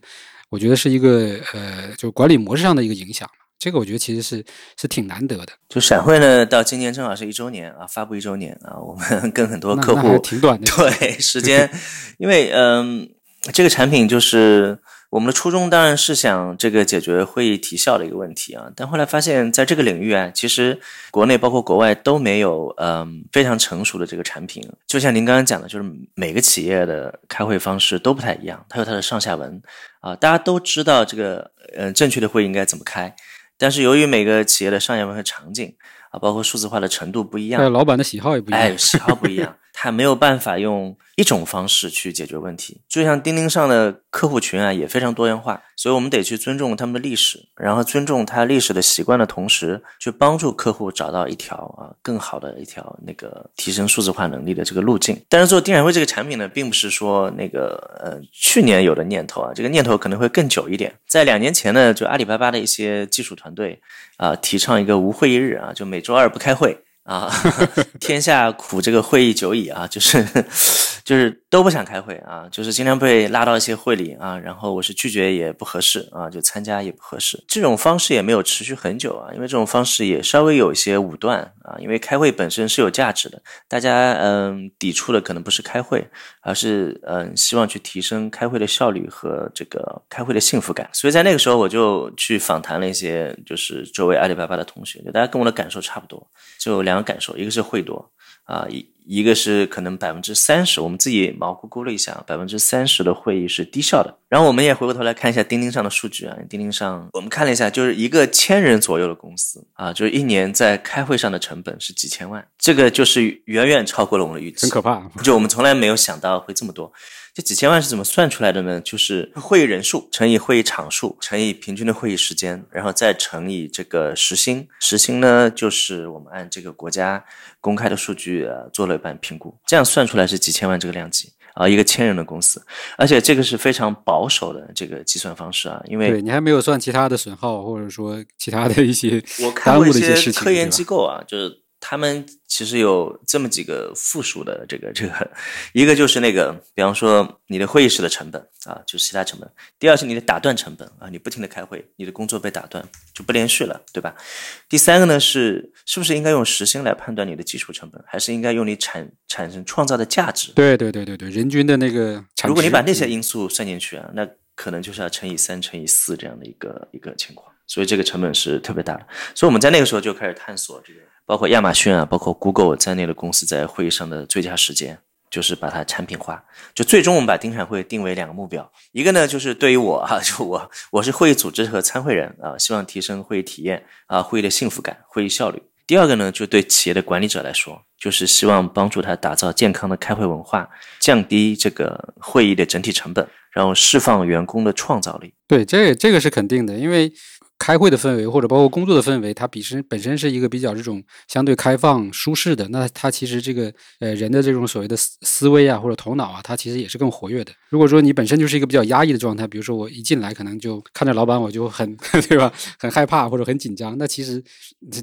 我觉得是一个呃，就管理模式上的一个影响。这个我觉得其实是是挺难得的。就闪会呢，到今年正好是一周年啊，发布一周年啊，我们 跟很多客户挺短的对时间，因为嗯，这个产品就是我们的初衷当然是想这个解决会议提效的一个问题啊，但后来发现，在这个领域啊，其实国内包括国外都没有嗯非常成熟的这个产品。就像您刚刚讲的，就是每个企业的开会方式都不太一样，它有它的上下文啊，大家都知道这个呃正确的会议应该怎么开，但是由于每个企业的上下文和场景啊，包括数字化的程度不一样，老板的喜好也不一样，哎，喜好不一样。他没有办法用一种方式去解决问题，就像钉钉上的客户群啊，也非常多元化，所以我们得去尊重他们的历史，然后尊重他历史的习惯的同时，去帮助客户找到一条啊更好的一条那个提升数字化能力的这个路径。但是做定展会这个产品呢，并不是说那个呃去年有的念头啊，这个念头可能会更久一点。在两年前呢，就阿里巴巴的一些技术团队啊，提倡一个无会议日啊，就每周二不开会。啊，天下苦这个会议久矣啊，就是，就是都不想开会啊，就是经常被拉到一些会里啊，然后我是拒绝也不合适啊，就参加也不合适。这种方式也没有持续很久啊，因为这种方式也稍微有一些武断啊，因为开会本身是有价值的，大家嗯抵触的可能不是开会，而是嗯希望去提升开会的效率和这个开会的幸福感。所以在那个时候我就去访谈了一些就是周围阿里巴巴的同学，就大家跟我的感受差不多，就两个。感受，一个是会多啊，一一个是可能百分之三十，我们自己毛估估了一下，百分之三十的会议是低效的。然后我们也回过头来看一下钉钉上的数据啊，钉钉上我们看了一下，就是一个千人左右的公司啊，就是一年在开会上的成本是几千万，这个就是远远超过了我们的预期，很可怕。就我们从来没有想到会这么多。这几千万是怎么算出来的呢？就是会议人数乘以会议场数乘以平均的会议时间，然后再乘以这个时薪。时薪呢，就是我们按这个国家公开的数据呃做了一版评估，这样算出来是几千万这个量级啊，一个千人的公司，而且这个是非常保守的这个计算方式啊，因为对你还没有算其他的损耗，或者说其他的一些我看过一些科研机构啊，就是。他们其实有这么几个附属的这个这个，一个就是那个，比方说你的会议室的成本啊，就是其他成本；第二是你的打断成本啊，你不停的开会，你的工作被打断就不连续了，对吧？第三个呢是是不是应该用时薪来判断你的基础成本，还是应该用你产产生创造的价值？对对对对对，人均的那个。如果你把那些因素算进去啊，那可能就是要乘以三、乘以四这样的一个一个情况，所以这个成本是特别大的。所以我们在那个时候就开始探索这个。包括亚马逊啊，包括 Google 在内的公司在会议上的最佳时间，就是把它产品化。就最终我们把丁产会定为两个目标，一个呢就是对于我哈，就我我是会议组织和参会人啊，希望提升会议体验啊，会议的幸福感，会议效率。第二个呢，就对企业的管理者来说，就是希望帮助他打造健康的开会文化，降低这个会议的整体成本，然后释放员工的创造力。对，这这个是肯定的，因为。开会的氛围或者包括工作的氛围，它本身本身是一个比较这种相对开放舒适的。那它其实这个呃人的这种所谓的思思维啊或者头脑啊，它其实也是更活跃的。如果说你本身就是一个比较压抑的状态，比如说我一进来可能就看着老板我就很 对吧，很害怕或者很紧张，那其实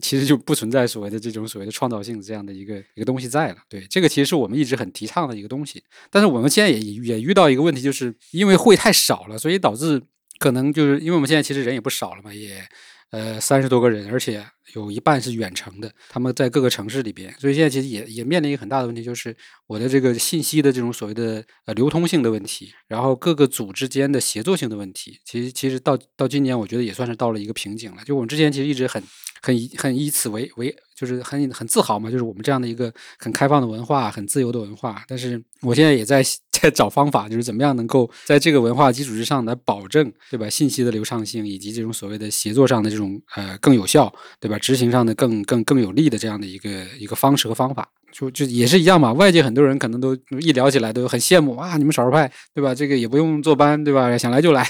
其实就不存在所谓的这种所谓的创造性这样的一个一个东西在了。对，这个其实是我们一直很提倡的一个东西。但是我们现在也也遇到一个问题，就是因为会太少了，所以导致。可能就是因为我们现在其实人也不少了嘛，也呃三十多个人，而且有一半是远程的，他们在各个城市里边，所以现在其实也也面临一个很大的问题，就是我的这个信息的这种所谓的呃流通性的问题，然后各个组之间的协作性的问题，其实其实到到今年我觉得也算是到了一个瓶颈了。就我们之前其实一直很很以很以此为为，就是很很自豪嘛，就是我们这样的一个很开放的文化，很自由的文化。但是我现在也在。在找方法，就是怎么样能够在这个文化基础之上来保证，对吧？信息的流畅性以及这种所谓的协作上的这种呃更有效，对吧？执行上的更更更有利的这样的一个一个方式和方法，就就也是一样嘛。外界很多人可能都一聊起来都很羡慕啊，你们少数派，对吧？这个也不用坐班，对吧？想来就来，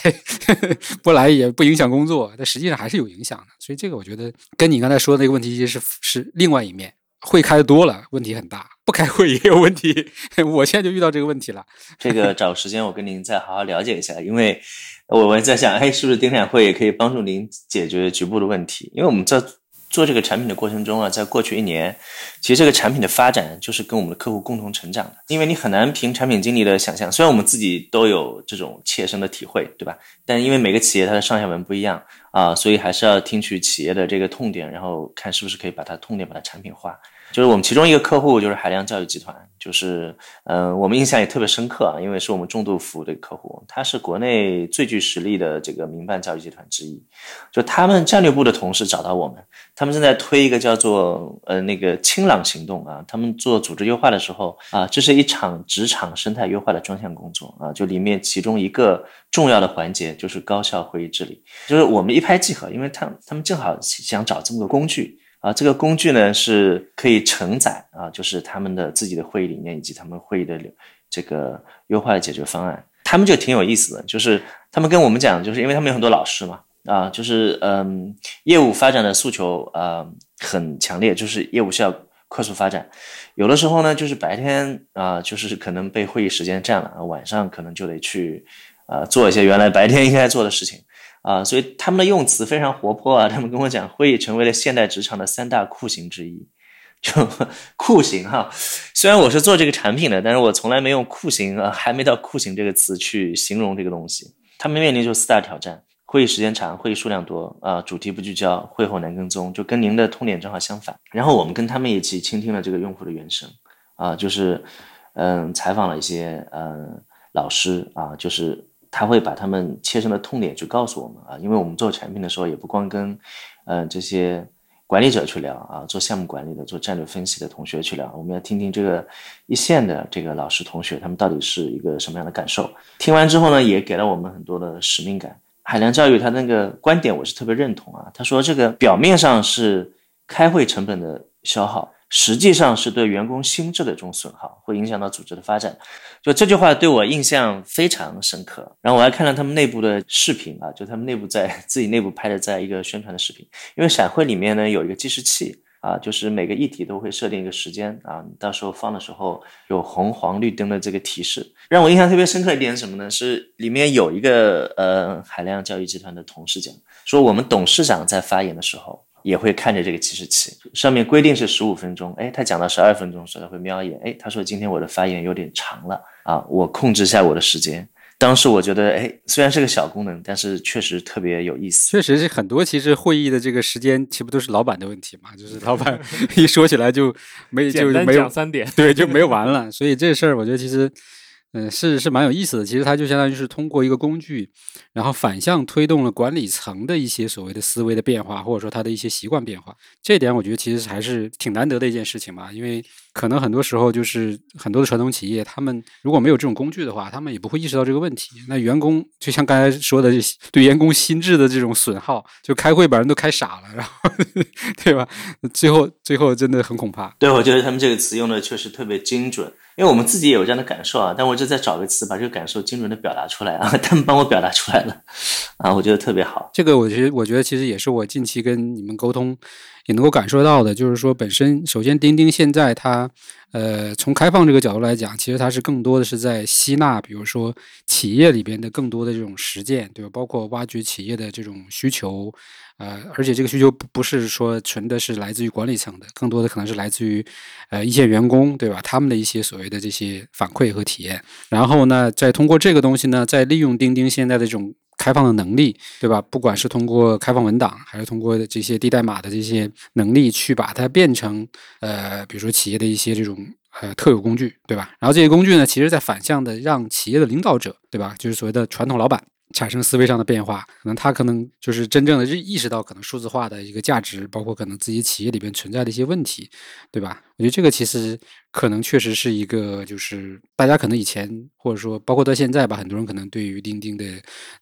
不来也不影响工作，但实际上还是有影响的。所以这个我觉得跟你刚才说的那个问题是是另外一面。会开的多了，问题很大；不开会也有问题。我现在就遇到这个问题了。这个 找时间我跟您再好好了解一下，因为我我在想，哎，是不是丁产会也可以帮助您解决局部的问题？因为我们在。做这个产品的过程中啊，在过去一年，其实这个产品的发展就是跟我们的客户共同成长的。因为你很难凭产品经理的想象，虽然我们自己都有这种切身的体会，对吧？但因为每个企业它的上下文不一样啊，所以还是要听取企业的这个痛点，然后看是不是可以把它痛点把它产品化。就是我们其中一个客户就是海量教育集团，就是嗯、我们印象也特别深刻啊，因为是我们重度服务的客户，他是国内最具实力的这个民办教育集团之一。就他们战略部的同事找到我们，他们正在推一个叫做呃那个清朗行动啊，他们做组织优化的时候啊，这是一场职场生态优化的专项工作啊，就里面其中一个重要的环节就是高效会议治理，就是我们一拍即合，因为他他们正好想找这么个工具。啊，这个工具呢是可以承载啊，就是他们的自己的会议理念以及他们会议的这个优化的解决方案。他们就挺有意思的，就是他们跟我们讲，就是因为他们有很多老师嘛，啊，就是嗯，业务发展的诉求啊、很强烈，就是业务需要快速发展。有的时候呢，就是白天啊、就是可能被会议时间占了，晚上可能就得去啊、做一些原来白天应该做的事情。啊，所以他们的用词非常活泼啊。他们跟我讲，会议成为了现代职场的三大酷刑之一，就酷刑哈。虽然我是做这个产品的，但是我从来没用酷刑啊，还没到酷刑这个词去形容这个东西。他们面临就四大挑战：会议时间长，会议数量多啊，主题不聚焦，会后难跟踪，就跟您的痛点正好相反。然后我们跟他们一起倾听了这个用户的原声啊，就是嗯，采访了一些嗯老师啊，就是。他会把他们切身的痛点去告诉我们啊，因为我们做产品的时候也不光跟，呃这些管理者去聊啊，做项目管理的、做战略分析的同学去聊，我们要听听这个一线的这个老师同学他们到底是一个什么样的感受。听完之后呢，也给了我们很多的使命感。海量教育他那个观点我是特别认同啊，他说这个表面上是开会成本的消耗。实际上是对员工心智的这种损耗，会影响到组织的发展。就这句话对我印象非常深刻。然后我还看了他们内部的视频啊，就他们内部在自己内部拍的，在一个宣传的视频。因为闪会里面呢有一个计时器啊，就是每个议题都会设定一个时间啊，到时候放的时候有红黄绿灯的这个提示。让我印象特别深刻一点是什么呢？是里面有一个呃海量教育集团的同事讲，说我们董事长在发言的时候。也会看着这个计时器，上面规定是十五分钟，哎，他讲到十二分钟的时候，他会瞄一眼，哎，他说今天我的发言有点长了啊，我控制一下我的时间。当时我觉得，哎，虽然是个小功能，但是确实特别有意思。确实是很多，其实会议的这个时间，岂不都是老板的问题嘛？就是老板一说起来就没 就简单没有讲三点，对，就没完了。所以这事儿，我觉得其实，嗯，是是蛮有意思的。其实它就相当于是通过一个工具，然后反向推动了管理层的一些所谓的思维的变化，或者说他的一些习惯变化。这点我觉得其实还是挺难得的一件事情吧。因为可能很多时候就是很多的传统企业，他们如果没有这种工具的话，他们也不会意识到这个问题。那员工就像刚才说的，对员工心智的这种损耗，就开会把人都开傻了，然后 对吧？最后最后真的很恐怕。对，我觉得他们这个词用的确实特别精准，因为我们自己也有这样的感受啊。但我就在找个词把这个感受精准的表达出来啊，他们帮我表达出来了啊，我觉得特别好。这个我其实，我觉得其实也是我近期跟你们沟通也能够感受到的，就是说本身首先钉钉现在它呃从开放这个角度来讲，其实它是更多的是在吸纳，比如说企业里边的更多的这种实践，对吧？包括挖掘企业的这种需求。呃，而且这个需求不不是说纯的是来自于管理层的，更多的可能是来自于呃一线员工，对吧？他们的一些所谓的这些反馈和体验，然后呢，再通过这个东西呢，再利用钉钉现在的这种开放的能力，对吧？不管是通过开放文档，还是通过这些低代码的这些能力，去把它变成呃，比如说企业的一些这种呃特有工具，对吧？然后这些工具呢，其实在反向的让企业的领导者，对吧？就是所谓的传统老板。产生思维上的变化，可能他可能就是真正的意意识到可能数字化的一个价值，包括可能自己企业里边存在的一些问题，对吧？我觉得这个其实可能确实是一个，就是大家可能以前或者说包括到现在吧，很多人可能对于钉钉的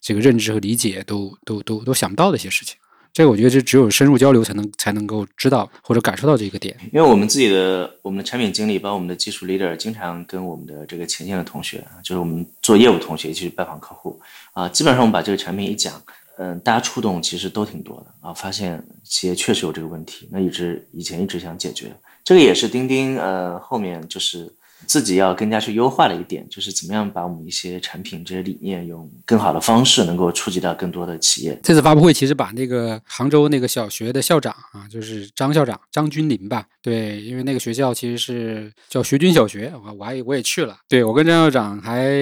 这个认知和理解都都都都想不到的一些事情。这个我觉得这只有深入交流才能才能够知道或者感受到这个点。因为我们自己的我们的产品经理，包括我们的技术 leader，经常跟我们的这个前线的同学，就是我们做业务同学去拜访客户啊，基本上我们把这个产品一讲，嗯，大家触动其实都挺多的啊，发现企业确实有这个问题，那一直以前一直想解决，这个也是钉钉呃后面就是。自己要更加去优化的一点，就是怎么样把我们一些产品这些理念，用更好的方式能够触及到更多的企业。这次发布会其实把那个杭州那个小学的校长啊，就是张校长张君林吧，对，因为那个学校其实是叫学军小学，我我还我也去了，对我跟张校长还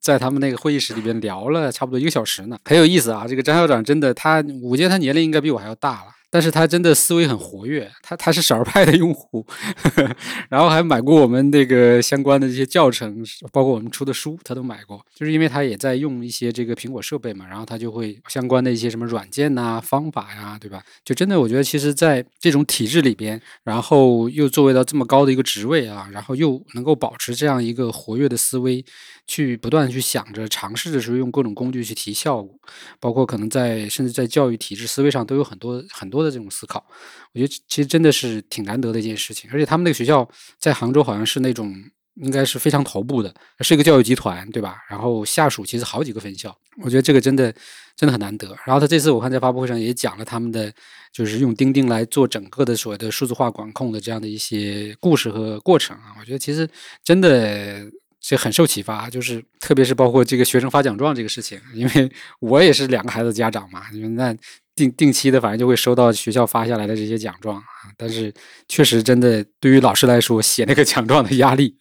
在他们那个会议室里边聊了差不多一个小时呢，很有意思啊。这个张校长真的，他我觉得他年龄应该比我还要大了。但是他真的思维很活跃，他他是少儿派的用户，然后还买过我们那个相关的这些教程，包括我们出的书，他都买过。就是因为他也在用一些这个苹果设备嘛，然后他就会相关的一些什么软件呐、方法呀，对吧？就真的我觉得，其实在这种体制里边，然后又作为到这么高的一个职位啊，然后又能够保持这样一个活跃的思维，去不断去想着尝试的时候用各种工具去提效果，包括可能在甚至在教育体制思维上都有很多很多的这种思考。我觉得其实真的是挺难得的一件事情，而且他们那个学校在杭州好像是那种应该是非常头部的，是一个教育集团，对吧？然后下属其实好几个分校，我觉得这个真的真的很难得。然后他这次我看在发布会上也讲了他们的就是用钉钉来做整个的所谓的数字化管控的这样的一些故事和过程啊，我觉得其实真的。这很受启发，就是特别是包括这个学生发奖状这个事情，因为我也是两个孩子家长嘛，那定定期的反正就会收到学校发下来的这些奖状啊，但是确实真的对于老师来说，写那个奖状的压力、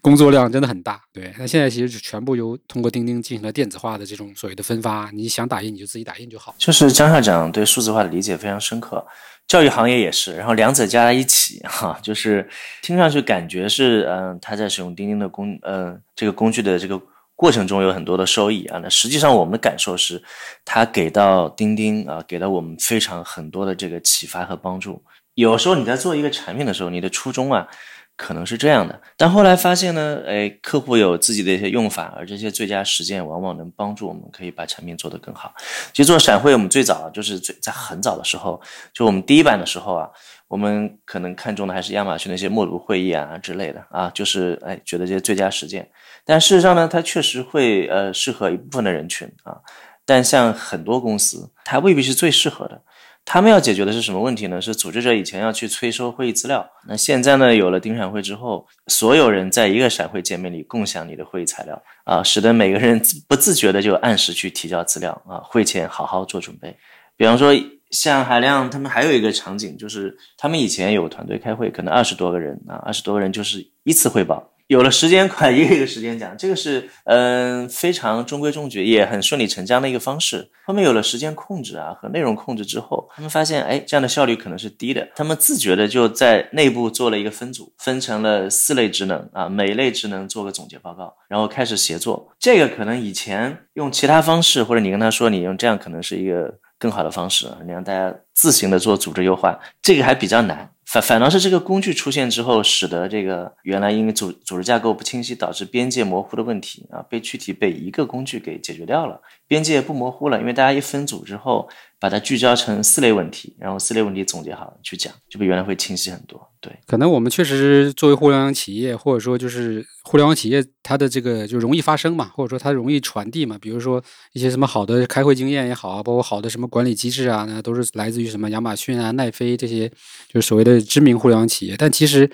工作量真的很大。对，那现在其实全部由通过钉钉进行了电子化的这种所谓的分发，你想打印你就自己打印就好。就是张校长对数字化的理解非常深刻。教育行业也是，然后两者加在一起，哈，就是听上去感觉是，嗯，他在使用钉钉的工，呃，这个工具的这个过程中有很多的收益啊。那实际上我们的感受是，他给到钉钉啊，给了我们非常很多的这个启发和帮助。有时候你在做一个产品的时候，你的初衷啊。可能是这样的，但后来发现呢，哎，客户有自己的一些用法，而这些最佳实践往往能帮助我们可以把产品做得更好。其实做闪会，我们最早就是最在很早的时候，就我们第一版的时候啊，我们可能看中的还是亚马逊那些默读会议啊之类的啊，就是哎觉得这些最佳实践。但事实上呢，它确实会呃适合一部分的人群啊，但像很多公司，它未必是最适合的。他们要解决的是什么问题呢？是组织者以前要去催收会议资料，那现在呢，有了盯闪会之后，所有人在一个闪会界面里共享你的会议材料啊，使得每个人不自觉的就按时去提交资料啊，会前好好做准备。比方说，像海亮他们还有一个场景，就是他们以前有团队开会，可能二十多个人啊，二十多个人就是一次汇报。有了时间款，一个一个时间讲，这个是嗯非常中规中矩，也很顺理成章的一个方式。后面有了时间控制啊和内容控制之后，他们发现哎这样的效率可能是低的，他们自觉的就在内部做了一个分组，分成了四类职能啊，每类职能做个总结报告，然后开始协作。这个可能以前用其他方式，或者你跟他说你用这样可能是一个更好的方式，你让大家自行的做组织优化，这个还比较难。反反倒是这个工具出现之后，使得这个原来因为组组织架构不清晰导致边界模糊的问题啊，被具体被一个工具给解决掉了，边界不模糊了，因为大家一分组之后。把它聚焦成四类问题，然后四类问题总结好去讲，就比原来会清晰很多。对，可能我们确实作为互联网企业，或者说就是互联网企业，它的这个就容易发生嘛，或者说它容易传递嘛。比如说一些什么好的开会经验也好啊，包括好的什么管理机制啊，那都是来自于什么亚马逊啊、奈飞这些，就是所谓的知名互联网企业。但其实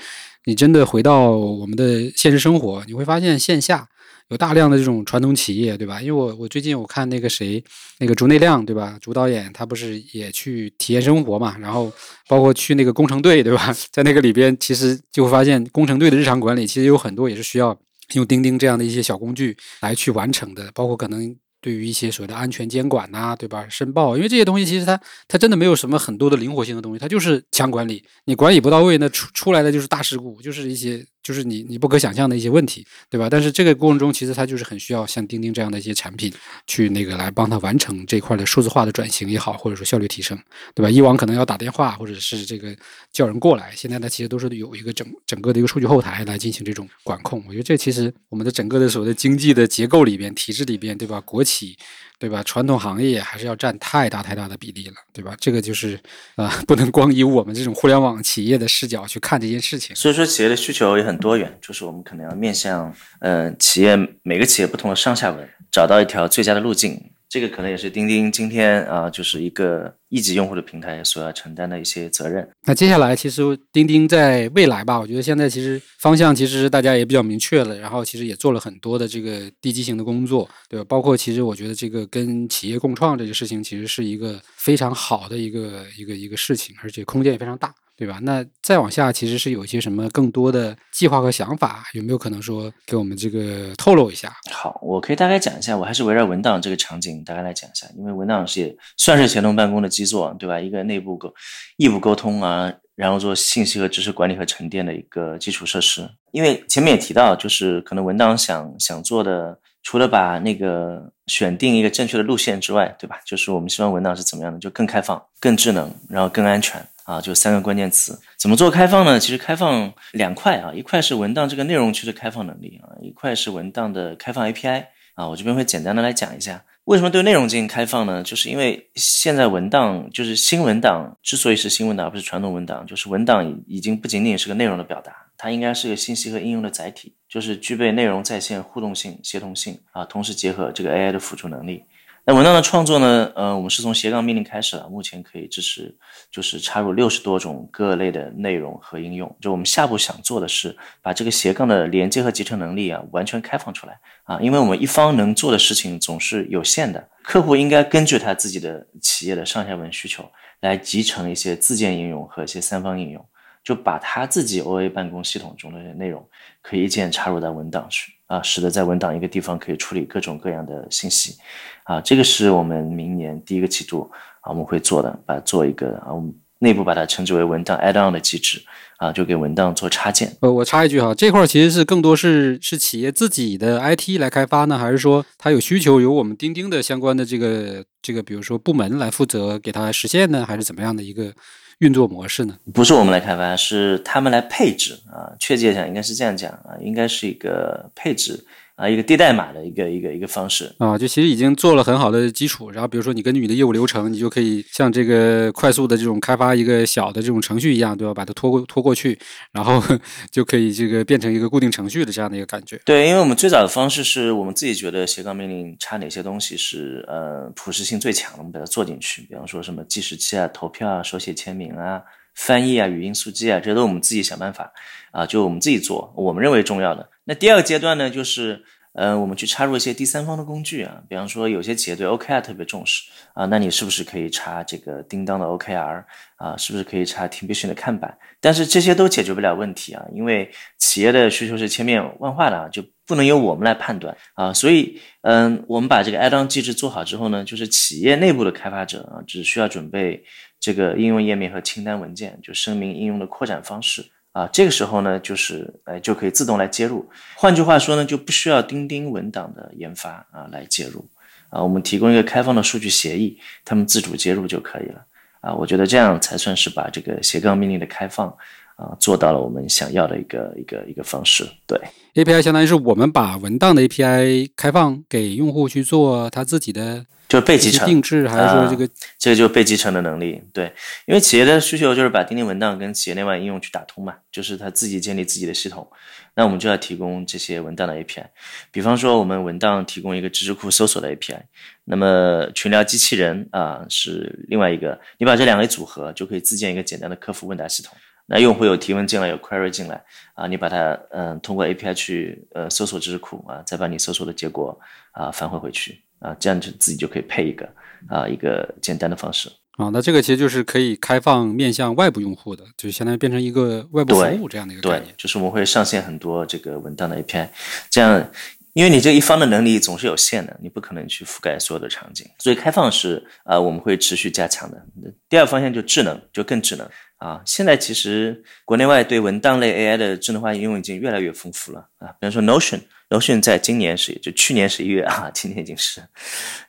你真的回到我们的现实生活，你会发现线下。有大量的这种传统企业，对吧？因为我我最近我看那个谁，那个竹内亮，对吧？竹导演他不是也去体验生活嘛？然后包括去那个工程队，对吧？在那个里边，其实就会发现工程队的日常管理其实有很多也是需要用钉钉这样的一些小工具来去完成的，包括可能。对于一些所谓的安全监管呐，对吧？申报，因为这些东西其实它它真的没有什么很多的灵活性的东西，它就是强管理，你管理不到位，那出出来的就是大事故，就是一些就是你你不可想象的一些问题，对吧？但是这个过程中，其实它就是很需要像钉钉这样的一些产品去那个来帮它完成这块的数字化的转型也好，或者说效率提升，对吧？以往可能要打电话或者是这个叫人过来，现在它其实都是有一个整整个的一个数据后台来进行这种管控。我觉得这其实我们的整个的所谓的经济的结构里边、体制里边，对吧？国企，对吧？传统行业还是要占太大太大的比例了，对吧？这个就是啊，不能光以我们这种互联网企业的视角去看这件事情。所以说，企业的需求也很多元，就是我们可能要面向嗯企业每个企业不同的上下文，找到一条最佳的路径。这个可能也是钉钉今天啊，就是一个一级用户的平台所要承担的一些责任。那接下来，其实钉钉在未来吧，我觉得现在其实方向其实大家也比较明确了，然后其实也做了很多的这个地基型的工作，对吧？包括其实我觉得这个跟企业共创这个事情，其实是一个非常好的一个一个一个事情，而且空间也非常大。对吧？那再往下，其实是有一些什么更多的计划和想法，有没有可能说给我们这个透露一下？好，我可以大概讲一下，我还是围绕文档这个场景大概来讲一下，因为文档是也算是协同办公的基座，对吧？一个内部沟异步沟通啊，然后做信息和知识管理和沉淀的一个基础设施。因为前面也提到，就是可能文档想想做的。除了把那个选定一个正确的路线之外，对吧？就是我们希望文档是怎么样的，就更开放、更智能，然后更安全啊，就三个关键词。怎么做开放呢？其实开放两块啊，一块是文档这个内容区的开放能力啊，一块是文档的开放 API 啊。我这边会简单的来讲一下，为什么对内容进行开放呢？就是因为现在文档就是新文档，之所以是新文档而不是传统文档，就是文档已经不仅仅是个内容的表达。它应该是个信息和应用的载体，就是具备内容在线互动性、协同性啊，同时结合这个 AI 的辅助能力。那文档的创作呢？呃，我们是从斜杠命令开始了，目前可以支持，就是插入六十多种各类的内容和应用。就我们下步想做的是，把这个斜杠的连接和集成能力啊，完全开放出来啊，因为我们一方能做的事情总是有限的，客户应该根据他自己的企业的上下文需求来集成一些自建应用和一些三方应用。就把他自己 OA 办公系统中的内容可以一键插入到文档去啊，使得在文档一个地方可以处理各种各样的信息啊，这个是我们明年第一个季度啊我们会做的，把它做一个啊，我们内部把它称之为文档 add on 的机制啊，就给文档做插件。呃，我插一句哈，这块其实是更多是是企业自己的 IT 来开发呢，还是说它有需求由我们钉钉的相关的这个这个比如说部门来负责给它实现呢，还是怎么样的一个？运作模式呢？不是我们来开发，是他们来配置啊。确切讲，应该是这样讲啊，应该是一个配置。啊，一个低代码的一个一个一个方式啊，就其实已经做了很好的基础。然后比如说你根据你的业务流程，你就可以像这个快速的这种开发一个小的这种程序一样，对吧？把它拖过拖过去，然后 就可以这个变成一个固定程序的这样的一个感觉。对，因为我们最早的方式是我们自己觉得斜杠命令差哪些东西是呃普适性最强的，我们把它做进去。比方说什么计时器啊、投票啊、手写签名啊、翻译啊、语音速记啊，这些都我们自己想办法啊，就我们自己做，我们认为重要的。那第二个阶段呢，就是，呃，我们去插入一些第三方的工具啊，比方说有些企业对 OKR 特别重视啊，那你是不是可以插这个叮当的 OKR 啊？是不是可以插 Teamvision 的看板？但是这些都解决不了问题啊，因为企业的需求是千变万化的啊，就不能由我们来判断啊。所以，嗯，我们把这个 Add-on 机制做好之后呢，就是企业内部的开发者啊，只需要准备这个应用页面和清单文件，就声明应用的扩展方式。啊，这个时候呢，就是呃，就可以自动来接入。换句话说呢，就不需要钉钉文档的研发啊来接入。啊，我们提供一个开放的数据协议，他们自主接入就可以了。啊，我觉得这样才算是把这个斜杠命令的开放啊做到了我们想要的一个一个一个方式。对，API 相当于是我们把文档的 API 开放给用户去做他自己的。就是被集成定制，还是说这个这个就是被集成的能力？对，因为企业的需求就是把钉钉文档跟企业内外应用去打通嘛，就是他自己建立自己的系统，那我们就要提供这些文档的 API。比方说，我们文档提供一个知识库搜索的 API，那么群聊机器人啊是另外一个，你把这两个组合，就可以自建一个简单的客服问答系统。那用户有提问进来，有 query 进来啊，你把它嗯通过 API 去呃搜索知识库啊，再把你搜索的结果啊返回回去。啊，这样就自己就可以配一个啊，一个简单的方式啊。那这个其实就是可以开放面向外部用户的，就相当于变成一个外部服务这样的一个概念。就是我们会上线很多这个文档的 API，这样，因为你这一方的能力总是有限的，你不可能去覆盖所有的场景，所以开放是啊，我们会持续加强的。第二方向就智能，就更智能啊。现在其实国内外对文档类 AI 的智能化应用已经越来越丰富了啊，比方说 Notion。Notion 在今年是就去年十一月啊，今年已经是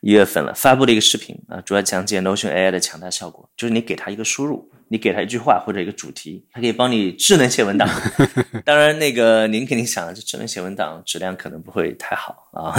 一月份了，发布了一个视频啊，主要讲解 Notion AI 的强大效果，就是你给它一个输入。你给他一句话或者一个主题，他可以帮你智能写文档。当然，那个您肯定想，这智能写文档质量可能不会太好啊。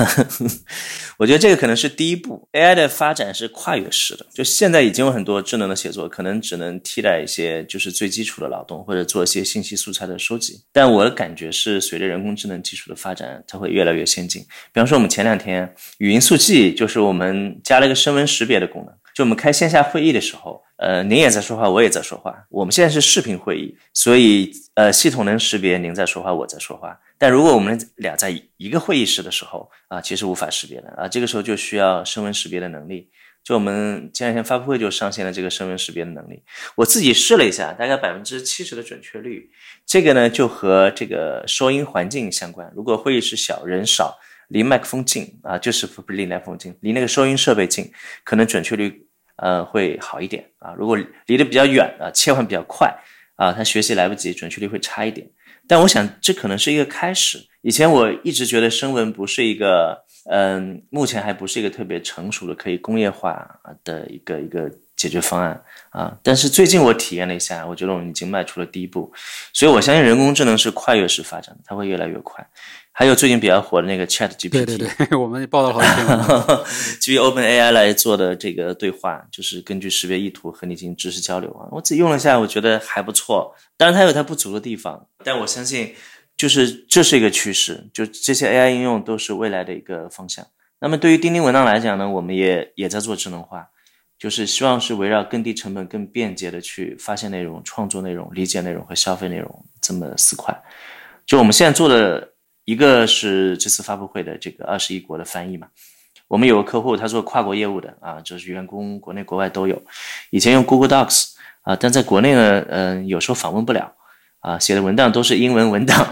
我觉得这个可能是第一步。AI 的发展是跨越式的，就现在已经有很多智能的写作，可能只能替代一些就是最基础的劳动，或者做一些信息素材的收集。但我的感觉是，随着人工智能技术的发展，它会越来越先进。比方说，我们前两天语音速记，就是我们加了一个声纹识别的功能。就我们开线下会议的时候，呃，您也在说话，我也在说话。我们现在是视频会议，所以呃，系统能识别您在说话，我在说话。但如果我们俩在一个会议室的时候啊，其实无法识别的啊，这个时候就需要声纹识别的能力就我们前两天发布会就上线了这个声纹识别的能力，我自己试了一下，大概百分之七十的准确率。这个呢就和这个收音环境相关。如果会议室小、人少、离麦克风近啊，就是不离麦克风近，离那个收音设备近，可能准确率呃会好一点啊。如果离得比较远啊，切换比较快啊，他学习来不及，准确率会差一点。但我想这可能是一个开始。以前我一直觉得声纹不是一个。嗯，目前还不是一个特别成熟的可以工业化的一个一个解决方案啊。但是最近我体验了一下，我觉得我们已经迈出了第一步。所以我相信人工智能是跨越式发展的，它会越来越快。还有最近比较火的那个 Chat GPT，对对对，我们报道好几天，基于 Open AI 来做的这个对话，就是根据识别意图和你进行知识交流啊。我自己用了一下，我觉得还不错。当然它有它不足的地方，但我相信。就是这是一个趋势，就这些 AI 应用都是未来的一个方向。那么对于钉钉文档来讲呢，我们也也在做智能化，就是希望是围绕更低成本、更便捷的去发现内容、创作内容、理解内容和消费内容这么四块。就我们现在做的一个是这次发布会的这个二十一国的翻译嘛，我们有个客户他做跨国业务的啊，就是员工国内国外都有，以前用 Google Docs 啊，但在国内呢，嗯，有时候访问不了。啊，写的文档都是英文文档。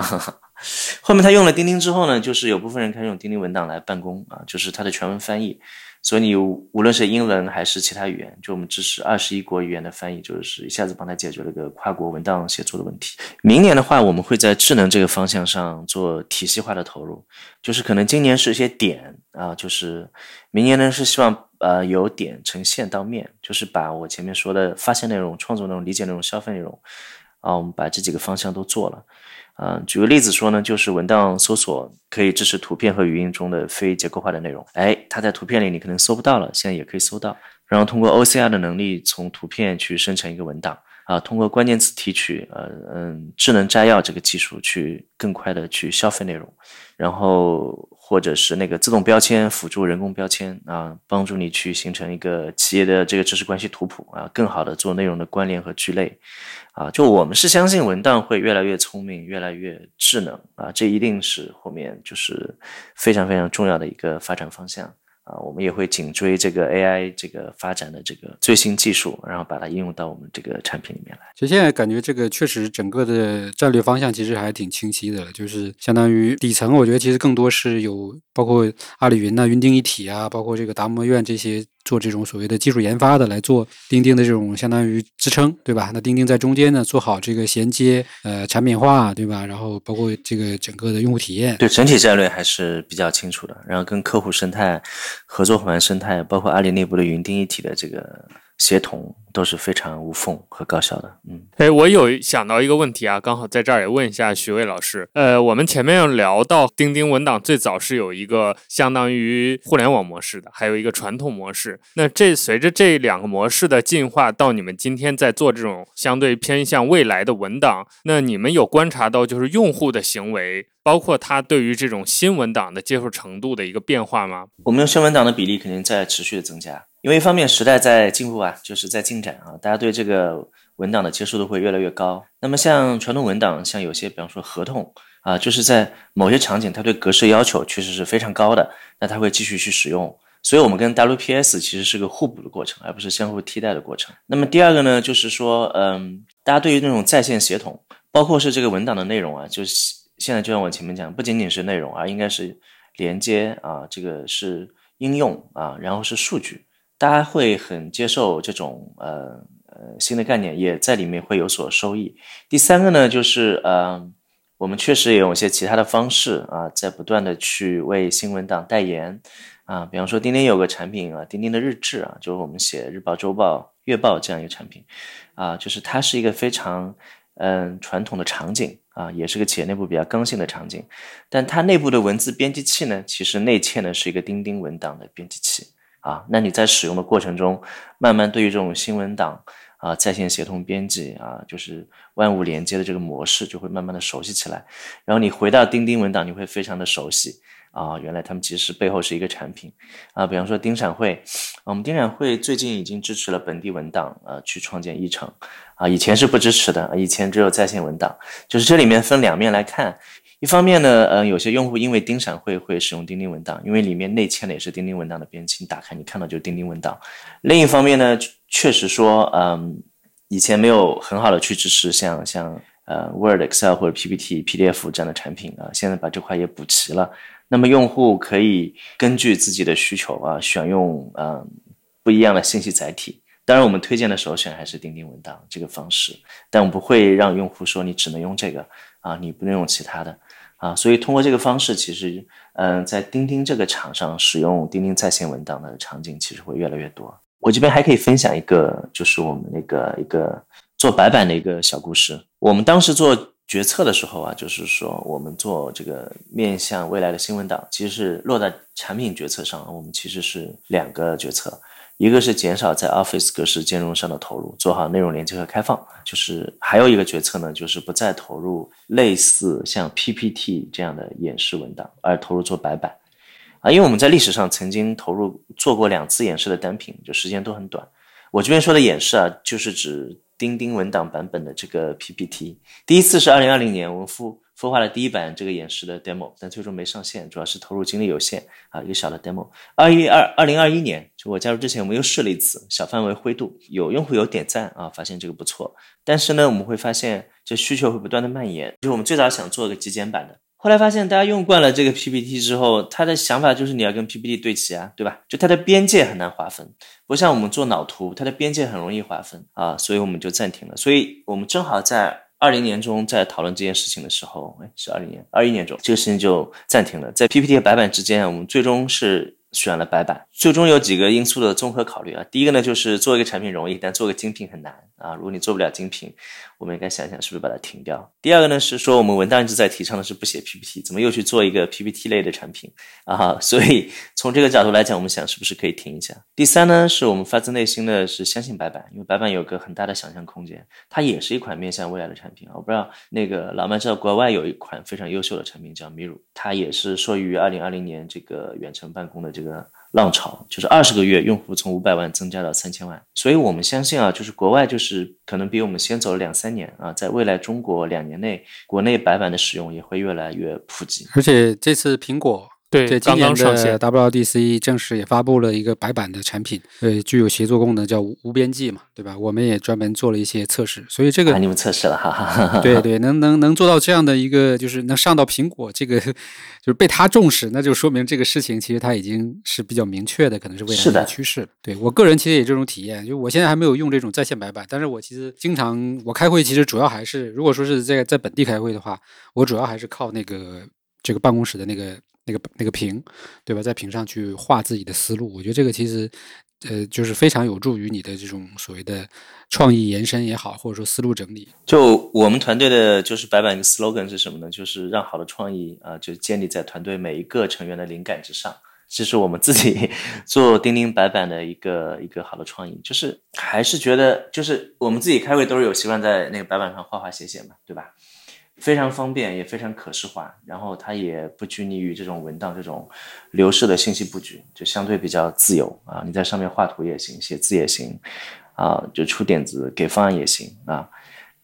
后面他用了钉钉之后呢，就是有部分人开始用钉钉文档来办公啊，就是它的全文翻译。所以你无论是英文还是其他语言，就我们支持二十一国语言的翻译，就是一下子帮他解决了个跨国文档写作的问题。明年的话，我们会在智能这个方向上做体系化的投入，就是可能今年是一些点啊，就是明年呢是希望呃由点成线到面，就是把我前面说的发现内容、创作内容、理解内容、消费内容。啊，我们把这几个方向都做了。嗯，举个例子说呢，就是文档搜索可以支持图片和语音中的非结构化的内容。哎，它在图片里你可能搜不到了，现在也可以搜到。然后通过 OCR 的能力，从图片去生成一个文档。啊，通过关键词提取，呃嗯，智能摘要这个技术去更快的去消费内容。然后或者是那个自动标签辅助人工标签啊，帮助你去形成一个企业的这个知识关系图谱啊，更好的做内容的关联和聚类。啊，就我们是相信文档会越来越聪明，越来越智能啊，这一定是后面就是非常非常重要的一个发展方向啊。我们也会紧追这个 AI 这个发展的这个最新技术，然后把它应用到我们这个产品里面来。其实现在感觉这个确实整个的战略方向其实还挺清晰的，就是相当于底层，我觉得其实更多是有包括阿里云呐、云钉一体啊，包括这个达摩院这些。做这种所谓的技术研发的来做钉钉的这种相当于支撑，对吧？那钉钉在中间呢，做好这个衔接，呃，产品化，对吧？然后包括这个整个的用户体验，对整体战略还是比较清楚的。然后跟客户生态、合作伙伴生态，包括阿里内部的云钉一体的这个。协同都是非常无缝和高效的。嗯，哎，我有想到一个问题啊，刚好在这儿也问一下徐巍老师。呃，我们前面有聊到钉钉文档最早是有一个相当于互联网模式的，还有一个传统模式。那这随着这两个模式的进化，到你们今天在做这种相对偏向未来的文档，那你们有观察到就是用户的行为，包括他对于这种新文档的接受程度的一个变化吗？我们用新文档的比例肯定在持续的增加。因为一方面时代在进步啊，就是在进展啊，大家对这个文档的接受度会越来越高。那么像传统文档，像有些比方说合同啊，就是在某些场景，它对格式要求确实是非常高的，那它会继续去使用。所以，我们跟 WPS 其实是个互补的过程，而不是相互替代的过程。那么第二个呢，就是说，嗯，大家对于那种在线协同，包括是这个文档的内容啊，就是现在就像我前面讲，不仅仅是内容啊，应该是连接啊，这个是应用啊，然后是数据。大家会很接受这种呃呃新的概念，也在里面会有所收益。第三个呢，就是呃，我们确实也有一些其他的方式啊，在不断的去为新闻档代言啊，比方说钉钉有个产品啊，钉钉的日志啊，就是我们写日报、周报、月报这样一个产品啊，就是它是一个非常嗯传统的场景啊，也是个企业内部比较刚性的场景，但它内部的文字编辑器呢，其实内嵌的是一个钉钉文档的编辑器。啊，那你在使用的过程中，慢慢对于这种新闻档啊，在线协同编辑啊，就是万物连接的这个模式，就会慢慢的熟悉起来。然后你回到钉钉文档，你会非常的熟悉啊，原来他们其实背后是一个产品啊。比方说丁闪会，我们丁闪会最近已经支持了本地文档啊，去创建议程啊，以前是不支持的，以前只有在线文档。就是这里面分两面来看，一方面呢，呃，有些用户因为钉闪会会使用钉钉文档，因为里面内嵌的也是钉钉文档的编辑，你打开你看到就是钉钉文档。另一方面呢，确实说，嗯，以前没有很好的去支持像像呃 Word、Excel 或者 PPT、PDF 这样的产品啊，现在把这块也补齐了。那么用户可以根据自己的需求啊，选用嗯不一样的信息载体。当然，我们推荐的首选还是钉钉文档这个方式，但我不会让用户说你只能用这个啊，你不能用其他的啊。所以通过这个方式，其实嗯，在钉钉这个厂上使用钉钉在线文档的场景其实会越来越多。我这边还可以分享一个，就是我们那个一个做白板的一个小故事。我们当时做决策的时候啊，就是说我们做这个面向未来的新文档，其实是落在产品决策上，我们其实是两个决策。一个是减少在 Office 格式兼容上的投入，做好内容连接和开放。就是还有一个决策呢，就是不再投入类似像 PPT 这样的演示文档，而投入做白板。啊，因为我们在历史上曾经投入做过两次演示的单品，就时间都很短。我这边说的演示啊，就是指钉钉文档版本的这个 PPT。第一次是二零二零年，我们孵化了第一版这个演示的 demo，但最终没上线，主要是投入精力有限啊，一个小的 demo。二一二二零二一年，就我加入之前，我们又试了一次小范围灰度，有用户有点赞啊，发现这个不错。但是呢，我们会发现这需求会不断的蔓延。就是我们最早想做个极简版的，后来发现大家用惯了这个 PPT 之后，他的想法就是你要跟 PPT 对齐啊，对吧？就它的边界很难划分，不像我们做脑图，它的边界很容易划分啊，所以我们就暂停了。所以我们正好在。二零年中在讨论这件事情的时候，哎，是二零年、二一年中，这个事情就暂停了。在 PPT 和白板之间，我们最终是。选了白板，最终有几个因素的综合考虑啊。第一个呢，就是做一个产品容易，但做个精品很难啊。如果你做不了精品，我们应该想想是不是把它停掉。第二个呢，是说我们文档一直在提倡的是不写 PPT，怎么又去做一个 PPT 类的产品啊？所以从这个角度来讲，我们想是不是可以停一下。第三呢，是我们发自内心的是相信白板，因为白板有个很大的想象空间，它也是一款面向未来的产品啊。我不知道那个老麦知道国外有一款非常优秀的产品叫 Miru，它也是受于二零二零年这个远程办公的。这个浪潮就是二十个月，用户从五百万增加到三千万，所以我们相信啊，就是国外就是可能比我们先走了两三年啊，在未来中国两年内，国内白板的使用也会越来越普及，而且这次苹果。对，今年的 WDC 正式也发布了一个白板的产品，呃，具有协作功能，叫无边际嘛，对吧？我们也专门做了一些测试，所以这个你们测试了哈，对对，能能能做到这样的一个，就是能上到苹果这个，就是被他重视，那就说明这个事情其实它已经是比较明确的，可能是未来的趋势。对我个人其实也这种体验，就我现在还没有用这种在线白板，但是我其实经常我开会，其实主要还是如果说是在在本地开会的话，我主要还是靠那个这个办公室的那个。那个那个屏，对吧？在屏上去画自己的思路，我觉得这个其实，呃，就是非常有助于你的这种所谓的创意延伸也好，或者说思路整理。就我们团队的就是白板一个 slogan 是什么呢？就是让好的创意啊，就建立在团队每一个成员的灵感之上。这是我们自己 做钉钉白板的一个一个好的创意，就是还是觉得，就是我们自己开会都是有习惯在那个白板上画画写写嘛，对吧？非常方便，也非常可视化，然后它也不拘泥于这种文档这种流式的信息布局，就相对比较自由啊。你在上面画图也行，写字也行，啊，就出点子给方案也行啊。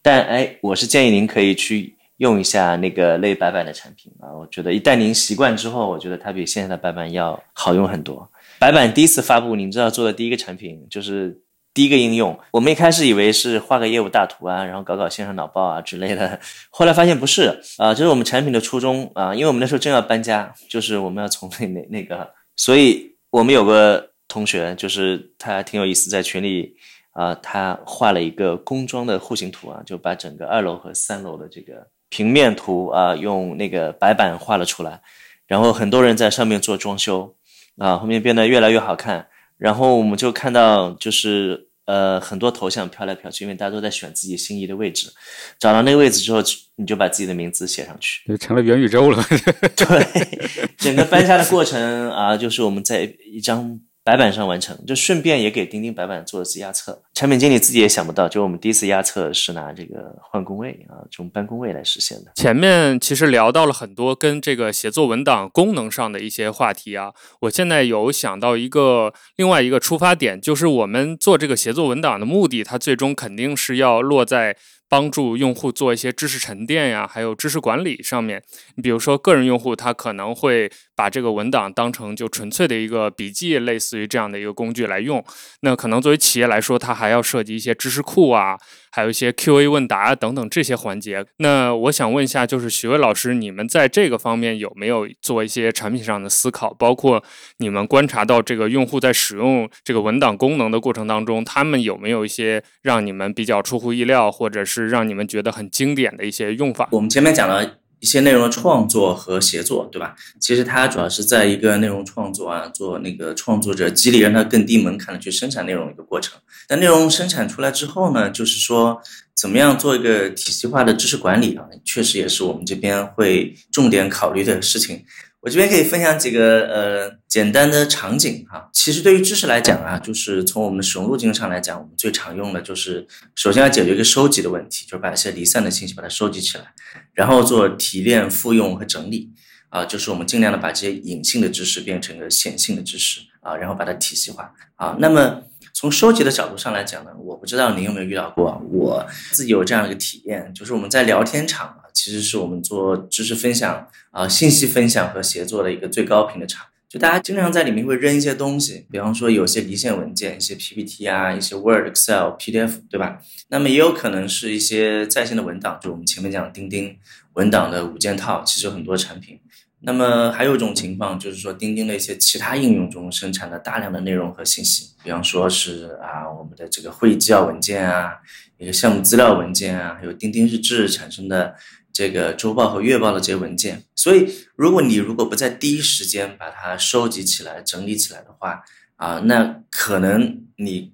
但哎，我是建议您可以去用一下那个类白板的产品啊。我觉得一旦您习惯之后，我觉得它比现在的白板要好用很多。白板第一次发布，您知道做的第一个产品就是。第一个应用，我们一开始以为是画个业务大图啊，然后搞搞线上脑报啊之类的，后来发现不是啊，这是我们产品的初衷啊，因为我们那时候正要搬家，就是我们要从那那那个，所以我们有个同学，就是他挺有意思，在群里啊，他画了一个工装的户型图啊，就把整个二楼和三楼的这个平面图啊，用那个白板画了出来，然后很多人在上面做装修啊，后面变得越来越好看。然后我们就看到，就是呃很多头像飘来飘去，因为大家都在选自己心仪的位置。找到那个位置之后，你就把自己的名字写上去，就成了元宇宙了。对，整个搬家的过程啊，就是我们在一张。白板上完成，就顺便也给钉钉白板做了次压测。产品经理自己也想不到，就我们第一次压测是拿这个换工位啊，这种搬工位来实现的。前面其实聊到了很多跟这个写作文档功能上的一些话题啊，我现在有想到一个另外一个出发点，就是我们做这个写作文档的目的，它最终肯定是要落在。帮助用户做一些知识沉淀呀，还有知识管理上面。你比如说个人用户，他可能会把这个文档当成就纯粹的一个笔记，类似于这样的一个工具来用。那可能作为企业来说，它还要涉及一些知识库啊。还有一些 Q&A 问答等等这些环节。那我想问一下，就是许巍老师，你们在这个方面有没有做一些产品上的思考？包括你们观察到这个用户在使用这个文档功能的过程当中，他们有没有一些让你们比较出乎意料，或者是让你们觉得很经典的一些用法？我们前面讲了。一些内容的创作和协作，对吧？其实它主要是在一个内容创作啊，做那个创作者激励，让它更低门槛的去生产内容的一个过程。但内容生产出来之后呢，就是说怎么样做一个体系化的知识管理啊，确实也是我们这边会重点考虑的事情。我这边可以分享几个呃简单的场景哈。其实对于知识来讲啊，就是从我们的使用路径上来讲，我们最常用的就是首先要解决一个收集的问题，就是把一些离散的信息把它收集起来，然后做提炼、复用和整理啊，就是我们尽量的把这些隐性的知识变成一个显性的知识啊，然后把它体系化啊。那么从收集的角度上来讲呢，我不知道您有没有遇到过，我自己有这样一个体验，就是我们在聊天场啊。其实是我们做知识分享啊、信息分享和协作的一个最高频的场。就大家经常在里面会扔一些东西，比方说有些离线文件、一些 PPT 啊、一些 Word、Excel、PDF，对吧？那么也有可能是一些在线的文档，就我们前面讲钉钉文档的五件套，其实有很多产品。那么还有一种情况，就是说钉钉的一些其他应用中生产的大量的内容和信息，比方说是啊我们的这个会议纪要文件啊，一个项目资料文件啊，还有钉钉日志产生的。这个周报和月报的这些文件，所以如果你如果不在第一时间把它收集起来、整理起来的话，啊，那可能你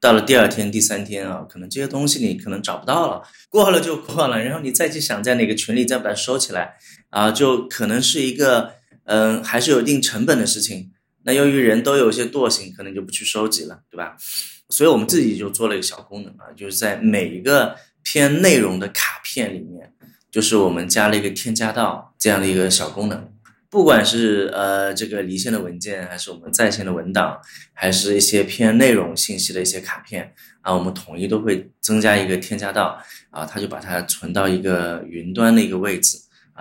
到了第二天、第三天啊，可能这些东西你可能找不到了，过了就过了，然后你再去想在哪个群里再把它收起来，啊，就可能是一个嗯，还是有一定成本的事情。那由于人都有一些惰性，可能就不去收集了，对吧？所以我们自己就做了一个小功能啊，就是在每一个偏内容的卡片里面。就是我们加了一个添加到这样的一个小功能，不管是呃这个离线的文件，还是我们在线的文档，还是一些偏内容信息的一些卡片啊，我们统一都会增加一个添加到啊，它就把它存到一个云端的一个位置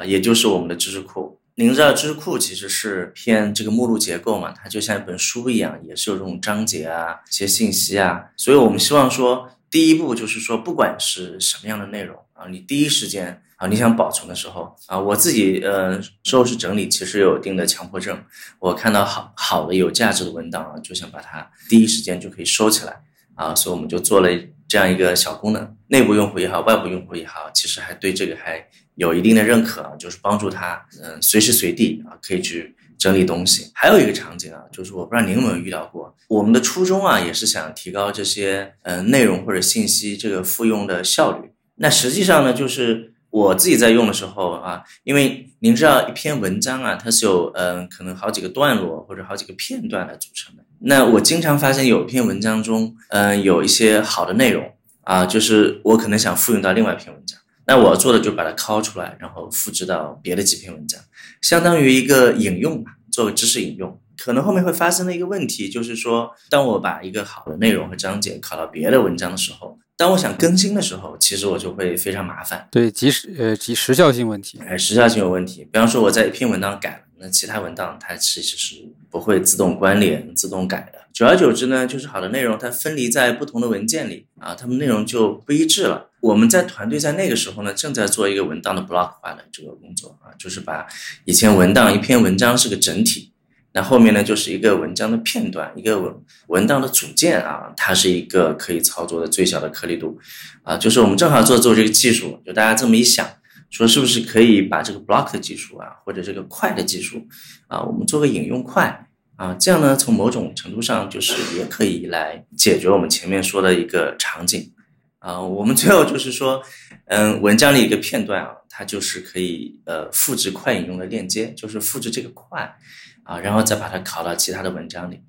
也就是我们的知识库。您知道知识库其实是偏这个目录结构嘛，它就像一本书一样，也是有这种章节啊、一些信息啊，所以我们希望说，第一步就是说，不管是什么样的内容啊，你第一时间。啊，你想保存的时候啊，我自己呃收拾整理其实有一定的强迫症。我看到好好的有价值的文档啊，就想把它第一时间就可以收起来啊，所以我们就做了这样一个小功能。内部用户也好，外部用户也好，其实还对这个还有一定的认可，就是帮助他嗯随时随地啊可以去整理东西。还有一个场景啊，就是我不知道您有没有遇到过，我们的初衷啊也是想提高这些嗯内容或者信息这个复用的效率。那实际上呢，就是。我自己在用的时候啊，因为您知道一篇文章啊，它是有嗯可能好几个段落或者好几个片段来组成的。那我经常发现有一篇文章中，嗯有一些好的内容啊，就是我可能想复用到另外一篇文章，那我要做的就把它拷出来，然后复制到别的几篇文章，相当于一个引用吧，作为知识引用。可能后面会发生的一个问题就是说，当我把一个好的内容和章节拷到别的文章的时候。当我想更新的时候，其实我就会非常麻烦。对，及时呃，及时效性问题，哎，时效性有问题。比方说我在一篇文章改了，那其他文档它其实是不会自动关联、自动改的。久而久之呢，就是好的内容它分离在不同的文件里啊，它们内容就不一致了。我们在团队在那个时候呢，正在做一个文档的 block 化的这个工作啊，就是把以前文档一篇文章是个整体。那后面呢，就是一个文章的片段，一个文文档的组件啊，它是一个可以操作的最小的颗粒度，啊，就是我们正好做做这个技术，就大家这么一想，说是不是可以把这个 block 的技术啊，或者这个快的技术啊，我们做个引用快啊，这样呢，从某种程度上就是也可以来解决我们前面说的一个场景啊，我们最后就是说，嗯，文章的一个片段啊，它就是可以呃复制快引用的链接，就是复制这个快。啊，然后再把它拷到其他的文章里，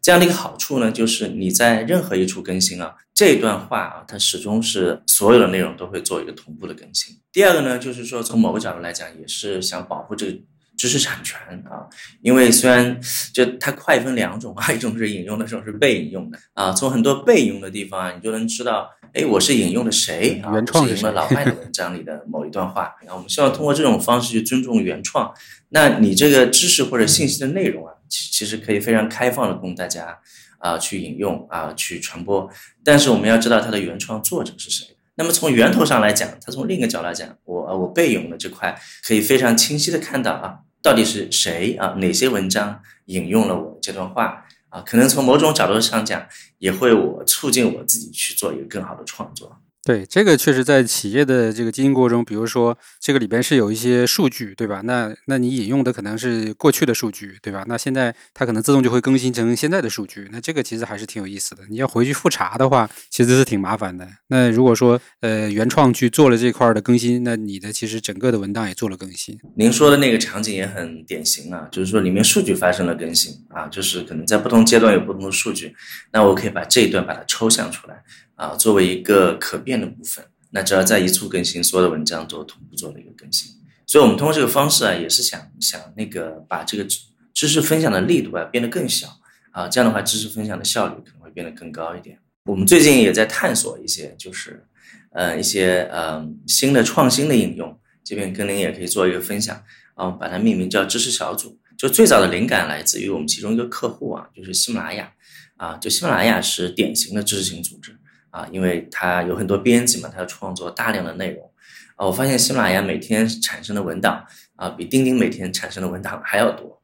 这样的一个好处呢，就是你在任何一处更新啊，这段话啊，它始终是所有的内容都会做一个同步的更新。第二个呢，就是说从某个角度来讲，也是想保护这个知识产权啊，因为虽然就它快分两种啊，一种是引用的，一种是被引用的啊。从很多被引用的地方啊，你就能知道哎，我是引用的谁啊？原创是引了老外的文章里的某一段话。然后我们希望通过这种方式去尊重原创。那你这个知识或者信息的内容啊，其其实可以非常开放的供大家啊去引用啊去传播。但是我们要知道它的原创作者是谁。那么从源头上来讲，它从另一个角度来讲，我我被引用的这块可以非常清晰的看到啊，到底是谁啊，哪些文章引用了我这段话。啊，可能从某种角度上讲，也会我促进我自己去做一个更好的创作。对，这个确实在企业的这个经营过程中，比如说这个里边是有一些数据，对吧？那那你引用的可能是过去的数据，对吧？那现在它可能自动就会更新成现在的数据，那这个其实还是挺有意思的。你要回去复查的话，其实是挺麻烦的。那如果说呃原创去做了这块的更新，那你的其实整个的文档也做了更新。您说的那个场景也很典型啊，就是说里面数据发生了更新啊，就是可能在不同阶段有不同的数据，那我可以把这一段把它抽象出来。啊，作为一个可变的部分，那只要在一处更新，所有的文章都同步做了一个更新。所以，我们通过这个方式啊，也是想想那个把这个知识分享的力度啊变得更小啊，这样的话，知识分享的效率可能会变得更高一点。我们最近也在探索一些，就是呃一些呃新的创新的应用，这边跟您也可以做一个分享啊，把它命名叫知识小组。就最早的灵感来自于我们其中一个客户啊，就是喜马拉雅啊，就喜马拉雅是典型的知识型组织。啊，因为它有很多编辑嘛，它要创作大量的内容。啊，我发现喜马拉雅每天产生的文档啊，比钉钉每天产生的文档还要多。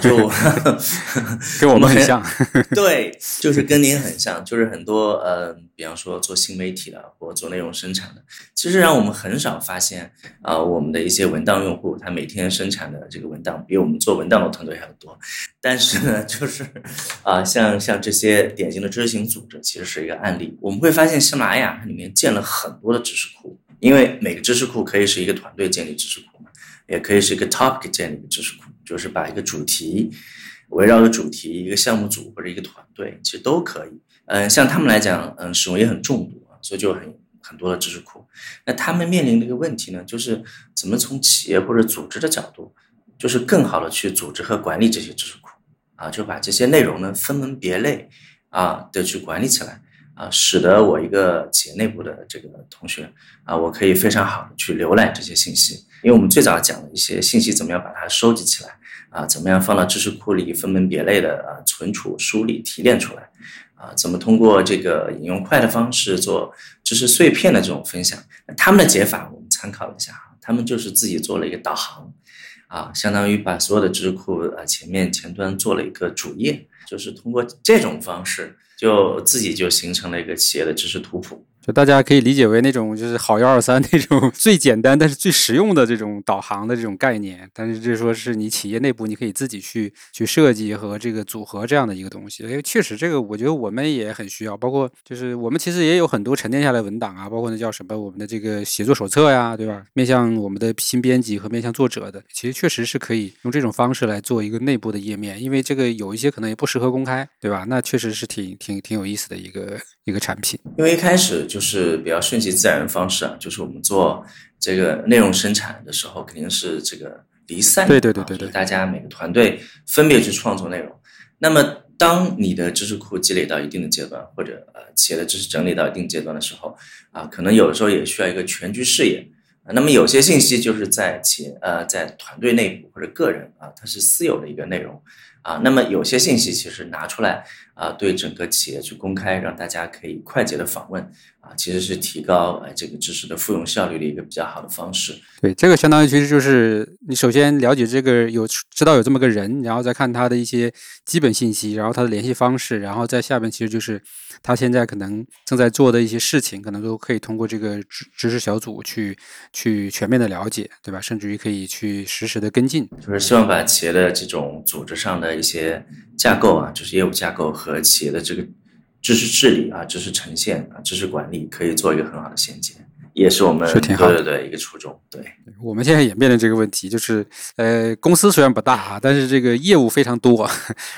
就 跟我们很像，对，就是跟您很像，就是很多呃，比方说做新媒体的或做内容生产的，其实让我们很少发现啊，我们的一些文档用户，他每天生产的这个文档比我们做文档的团队还要多。但是呢，就是啊，像像这些典型的知识型组织，其实是一个案例。我们会发现喜马拉雅里面建了很多的知识库，因为每个知识库可以是一个团队建立知识库嘛，也可以是一个 topic 建立的知识库。就是把一个主题围绕着主题，一个项目组或者一个团队，其实都可以。嗯，像他们来讲，嗯，使用也很重度啊，所以就很很多的知识库。那他们面临的一个问题呢，就是怎么从企业或者组织的角度，就是更好的去组织和管理这些知识库啊，就把这些内容呢分门别类啊的去管理起来啊，使得我一个企业内部的这个同学啊，我可以非常好的去浏览这些信息。因为我们最早讲的一些信息怎么样把它收集起来啊，怎么样放到知识库里分门别类的啊存储、梳理、提炼出来啊，怎么通过这个引用快的方式做知识碎片的这种分享？他们的解法我们参考了一下，他们就是自己做了一个导航啊，相当于把所有的知识库啊前面前端做了一个主页，就是通过这种方式，就自己就形成了一个企业的知识图谱。就大家可以理解为那种就是好幺二三那种 最简单但是最实用的这种导航的这种概念，但是就说是你企业内部你可以自己去去设计和这个组合这样的一个东西，因为确实这个我觉得我们也很需要，包括就是我们其实也有很多沉淀下来文档啊，包括那叫什么我们的这个写作手册呀，对吧？面向我们的新编辑和面向作者的，其实确实是可以用这种方式来做一个内部的页面，因为这个有一些可能也不适合公开，对吧？那确实是挺挺挺有意思的一个一个产品，因为一开始。就是比较顺其自然的方式啊，就是我们做这个内容生产的时候，肯定是这个离散，对对对对对，大家每个团队分别去创作内容。那么，当你的知识库积累到一定的阶段，或者呃企业的知识整理到一定阶段的时候，啊，可能有的时候也需要一个全局视野。那么有些信息就是在企业呃在团队内部或者个人啊，它是私有的一个内容。啊，那么有些信息其实拿出来啊，对整个企业去公开，让大家可以快捷的访问啊，其实是提高哎这个知识的复用效率的一个比较好的方式。对，这个相当于其实就是你首先了解这个有知道有这么个人，然后再看他的一些基本信息，然后他的联系方式，然后在下面其实就是他现在可能正在做的一些事情，可能都可以通过这个知知识小组去去全面的了解，对吧？甚至于可以去实时的跟进。就是希望把企业的这种组织上的。一些架构啊，就是业务架构和企业的这个知识治理啊、知识呈现啊、知识管理，可以做一个很好的衔接。也是我们是挺好的对对对一个初衷。对，我们现在也面临这个问题，就是呃，公司虽然不大啊，但是这个业务非常多，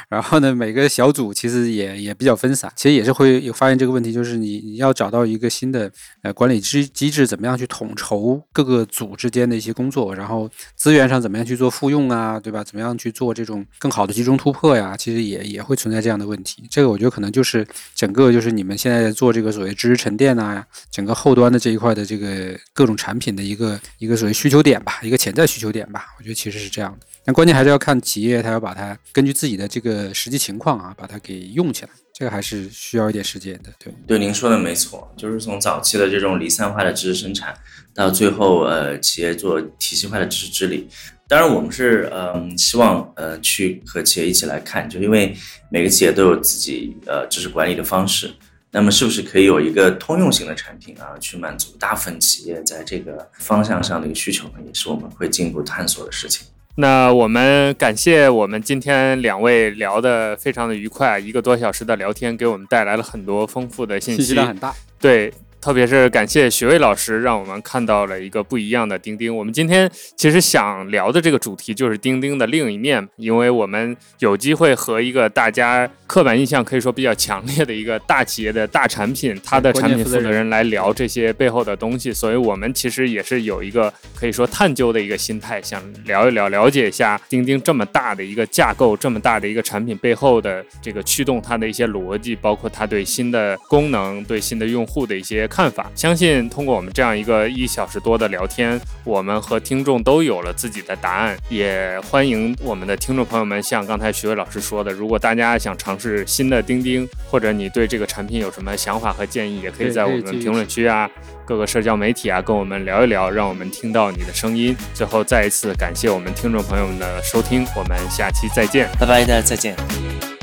然后呢，每个小组其实也也比较分散，其实也是会有发现这个问题，就是你你要找到一个新的呃管理机机制，怎么样去统筹各个组之间的一些工作，然后资源上怎么样去做复用啊，对吧？怎么样去做这种更好的集中突破呀？其实也也会存在这样的问题。这个我觉得可能就是整个就是你们现在做这个所谓知识沉淀啊，整个后端的这一块的这个各种产品的一个一个所谓需求点吧，一个潜在需求点吧，我觉得其实是这样的。但关键还是要看企业，它要把它根据自己的这个实际情况啊，把它给用起来，这个还是需要一点时间的。对，对，您说的没错，就是从早期的这种离散化的知识生产，到最后呃企业做体系化的知识治理。当然，我们是嗯希望呃去和企业一起来看，就因为每个企业都有自己呃知识管理的方式，那么是不是可以有一个通用型的产品啊，去满足大部分企业在这个方向上的一个需求呢？也是我们会进一步探索的事情。那我们感谢我们今天两位聊得非常的愉快，一个多小时的聊天给我们带来了很多丰富的信息，信息量很大。对，特别是感谢徐巍老师，让我们看到了一个不一样的钉钉。我们今天其实想聊的这个主题就是钉钉的另一面，因为我们有机会和一个大家刻板印象可以说比较强烈的一个大企业的大产品，它的产品负责人来聊这些背后的东西，所以我们其实也是有一个可以说探究的一个心态，想聊一聊，了解一下钉钉这么大的一个架构，这么大的一个产品背后的这个驱动它的一些逻辑，包括它对新的功能、对新的用户的一些看法。相信通过我们这样一个一小时多的聊天，我们和听众都有了自己的答案。也欢迎我们的听众朋友们，像刚才徐伟老师说的，如果大家想尝试新的钉钉，或者你对这个产品有什么想法和建议，也可以在我们评论区啊、各个社交媒体啊跟我们聊一聊，让我们听到你的声音。最后再一次感谢我们听众朋友们的收听，我们下期再见。拜拜，大家再见。